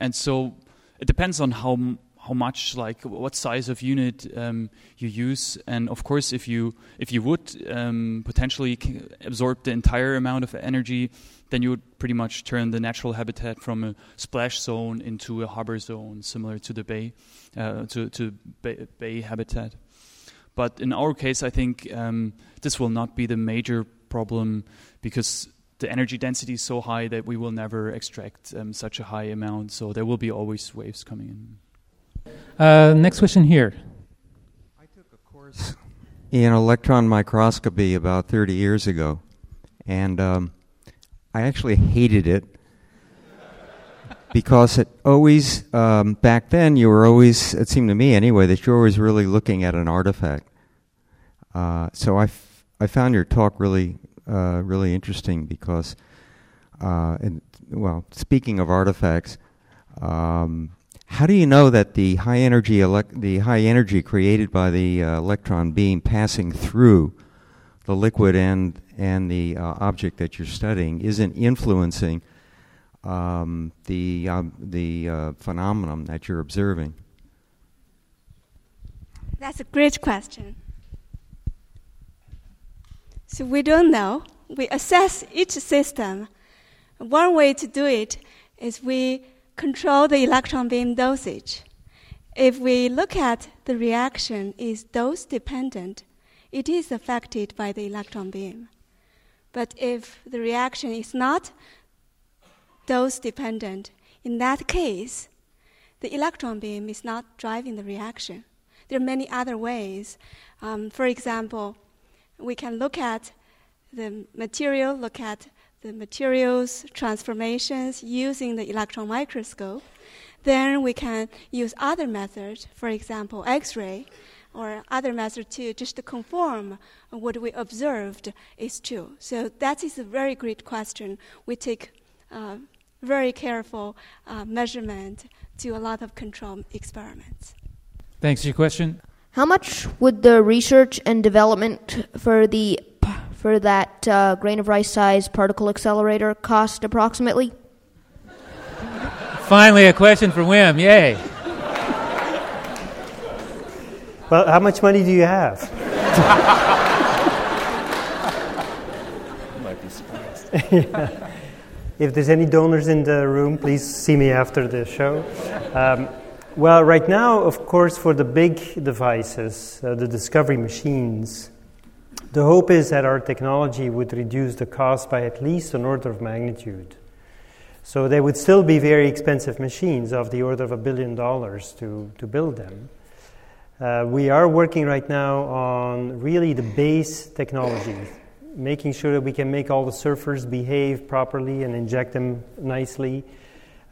And so it depends on how how much, like what size of unit um, you use, and of course, if you if you would um, potentially absorb the entire amount of energy, then you would pretty much turn the natural habitat from a splash zone into a harbor zone, similar to the bay, uh, to to bay, bay habitat. But in our case, I think um, this will not be the major problem because the energy density is so high that we will never extract um, such a high amount. So there will be always waves coming in. Uh, next question here. I took a course in electron microscopy about 30 years ago, and um, I actually hated it because it always, um, back then, you were always, it seemed to me anyway, that you were always really looking at an artifact. Uh, so I, f- I found your talk really uh, really interesting because, uh, and, well, speaking of artifacts, um, how do you know that the high energy elec- the high energy created by the uh, electron beam passing through the liquid and and the uh, object that you're studying isn't influencing um, the um, the uh, phenomenon that you're observing? That's a great question. So we don't know. We assess each system. One way to do it is we control the electron beam dosage. If we look at the reaction is dose dependent, it is affected by the electron beam. But if the reaction is not dose dependent, in that case, the electron beam is not driving the reaction. There are many other ways. Um, for example, we can look at the material, look at the materials transformations using the electron microscope. Then we can use other methods, for example, X-ray, or other methods to just to confirm what we observed is true. So that is a very great question. We take uh, very careful uh, measurement, to a lot of control experiments. Thanks for your question. How much would the research and development for the for that uh, grain of rice size particle accelerator cost approximately? Finally, a question for Wim. Yay. Well, how much money do you have? might be surprised. yeah. If there's any donors in the room, please see me after the show. Um, well, right now, of course, for the big devices, uh, the discovery machines, the hope is that our technology would reduce the cost by at least an order of magnitude. So they would still be very expensive machines of the order of a billion dollars to, to build them. Uh, we are working right now on really the base technology, making sure that we can make all the surfers behave properly and inject them nicely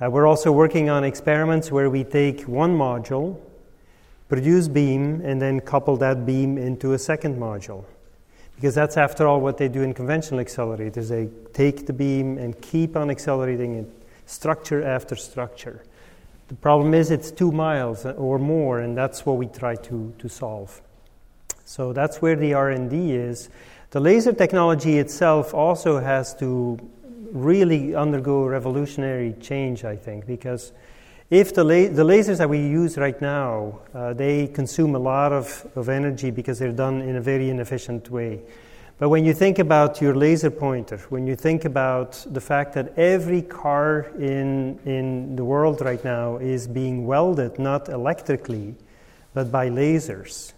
uh, we're also working on experiments where we take one module, produce beam, and then couple that beam into a second module. Because that's, after all, what they do in conventional accelerators. They take the beam and keep on accelerating it, structure after structure. The problem is it's two miles or more, and that's what we try to, to solve. So that's where the R&D is. The laser technology itself also has to really undergo revolutionary change, I think, because if the, la- the lasers that we use right now, uh, they consume a lot of, of energy because they're done in a very inefficient way. But when you think about your laser pointer, when you think about the fact that every car in, in the world right now is being welded not electrically, but by lasers,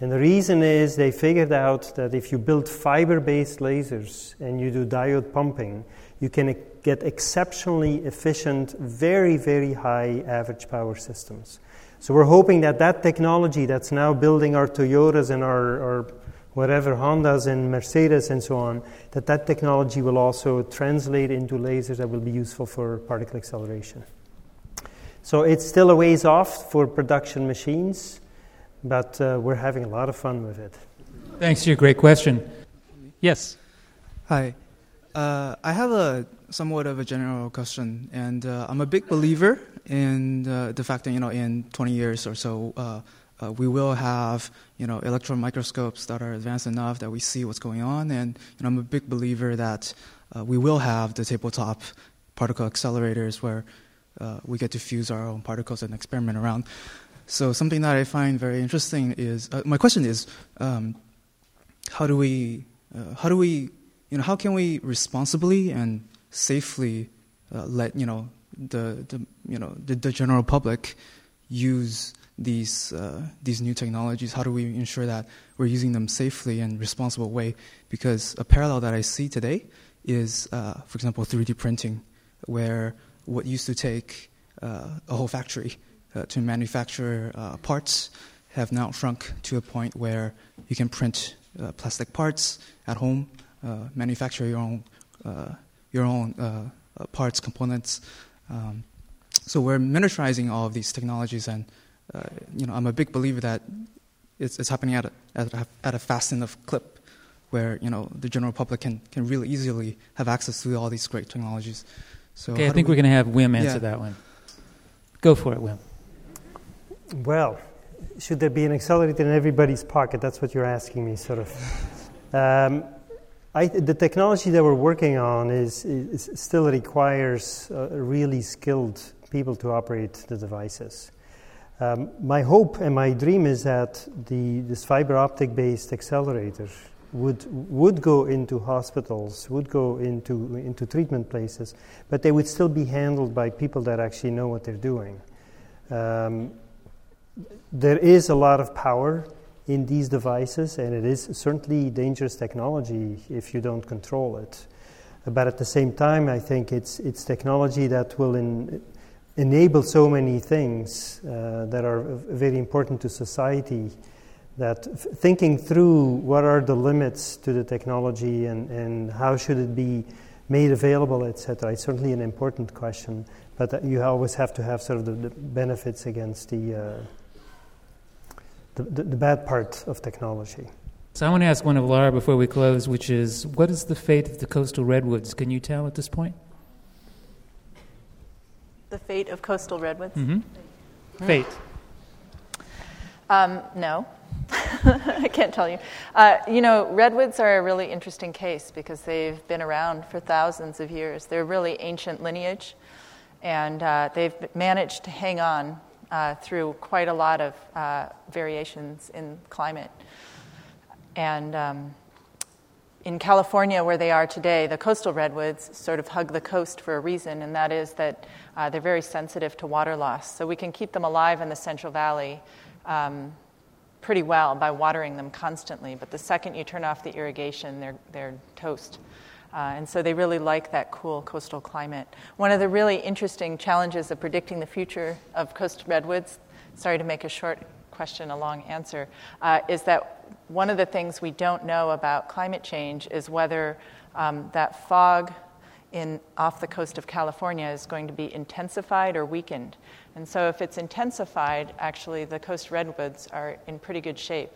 and the reason is they figured out that if you build fiber based lasers and you do diode pumping, you can get exceptionally efficient, very, very high average power systems. So we're hoping that that technology that's now building our Toyotas and our, our whatever Hondas and Mercedes and so on, that that technology will also translate into lasers that will be useful for particle acceleration. So it's still a ways off for production machines but uh, we're having a lot of fun with it. Thanks for your great question. Yes. Hi. Uh, I have a somewhat of a general question, and uh, I'm a big believer in the, the, fact that you know in 20 years or so uh, uh, we will have you know electron microscopes that are advanced enough that we see what's going on, and you know, I'm a big believer that uh, we will have the tabletop particle accelerators where we get to fuse our own particles and experiment around. So something that I find very interesting is uh, my question is um, how do we uh, how do we you know how can we responsibly and safely uh, let you know the, the you know the, the general public use these uh, these new technologies? How do we ensure that we're using them safely and responsible way? Because a parallel that I see today is, uh, for example, 3D printing, where what used to take uh, a whole factory uh, to manufacture uh, parts have now shrunk to a point where you can print uh, plastic parts at home, manufacture your own your own parts, components. Um, so we're miniaturizing all of these technologies, and you know, I'm a big believer that it's, it's happening at a, at a, at a fast enough clip where you know the general public can, can really easily have access to all these great technologies. So okay, I think we, are going to have Wim answer yeah. that one. Go for it, Wim. Well, should there be an accelerator in everybody's pocket? That's what you're asking me, sort of. Um, I, the technology that we're working on is, is still requires uh, really skilled people to operate the devices. Um, my hope and my dream is that the, this fiber optic based accelerator would, would go into hospitals, would go into, into treatment places, but they would still be handled by people that actually know what they're doing. Um, there is a lot of power in these devices, and it is certainly dangerous technology if you don't control it. But at the same time, I think it's, it's technology that will in, enable so many things uh, that are very important to society that f- thinking through what are the limits to the technology and, and how should it be made available, etc., is certainly an important question. But you always have to have sort of the, the benefits against the, uh, the, the, the bad part of technology. So I want to ask one of Laura before we close, which is, what is the fate of the coastal redwoods? Can you tell at this point? The fate of coastal redwoods? Mm-hmm. Fate. Um, no. I can't tell you. Uh, you know, redwoods are a really interesting case because they've been around for thousands of years. They're really ancient lineage, and uh, they've managed to hang on uh, through quite a lot of uh, variations in climate. And um, in California, where they are today, the coastal redwoods sort of hug the coast for a reason, and that is that uh, they're very sensitive to water loss. So we can keep them alive in the Central Valley um, pretty well by watering them constantly. But the second you turn off the irrigation, they're, they're toast. Uh, and so they really like that cool coastal climate. One of the really interesting challenges of predicting the future of coastal redwoods, sorry to make a short question a long answer, uh, is that one of the things we don't know about climate change is whether um, that fog in, off the coast of California is going to be intensified or weakened. And so, if it's intensified, actually, the coast redwoods are in pretty good shape.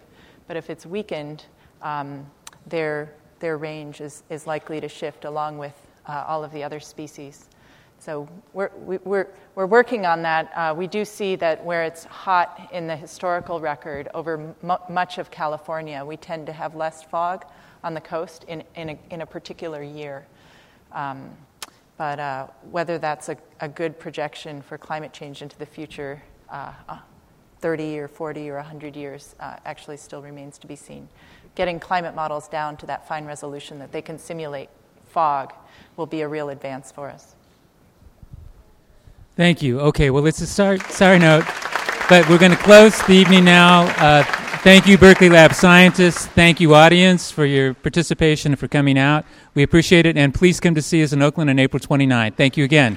But if it's weakened, um, their, their range is, is likely to shift along with uh, all of the other species. So, we're, we, we're, we're working on that. Uh, we do see that where it's hot in the historical record over m- much of California, we tend to have less fog on the coast in, in, a, in a particular year. Um, but uh, whether that's a, a, good projection for climate change into the future, uh 30 or 40 or 100 years, uh, actually still remains to be seen. Getting climate models down to that fine resolution that they can simulate fog will be a real advance for us. Thank you. Okay, well, it's a sorry, sorry note, but we're going to close the evening now. Uh, Thank you, Berkeley Lab scientists. Thank you, audience, for your participation and for coming out. We appreciate it, and please come to see us in Oakland on April 29th. Thank you again.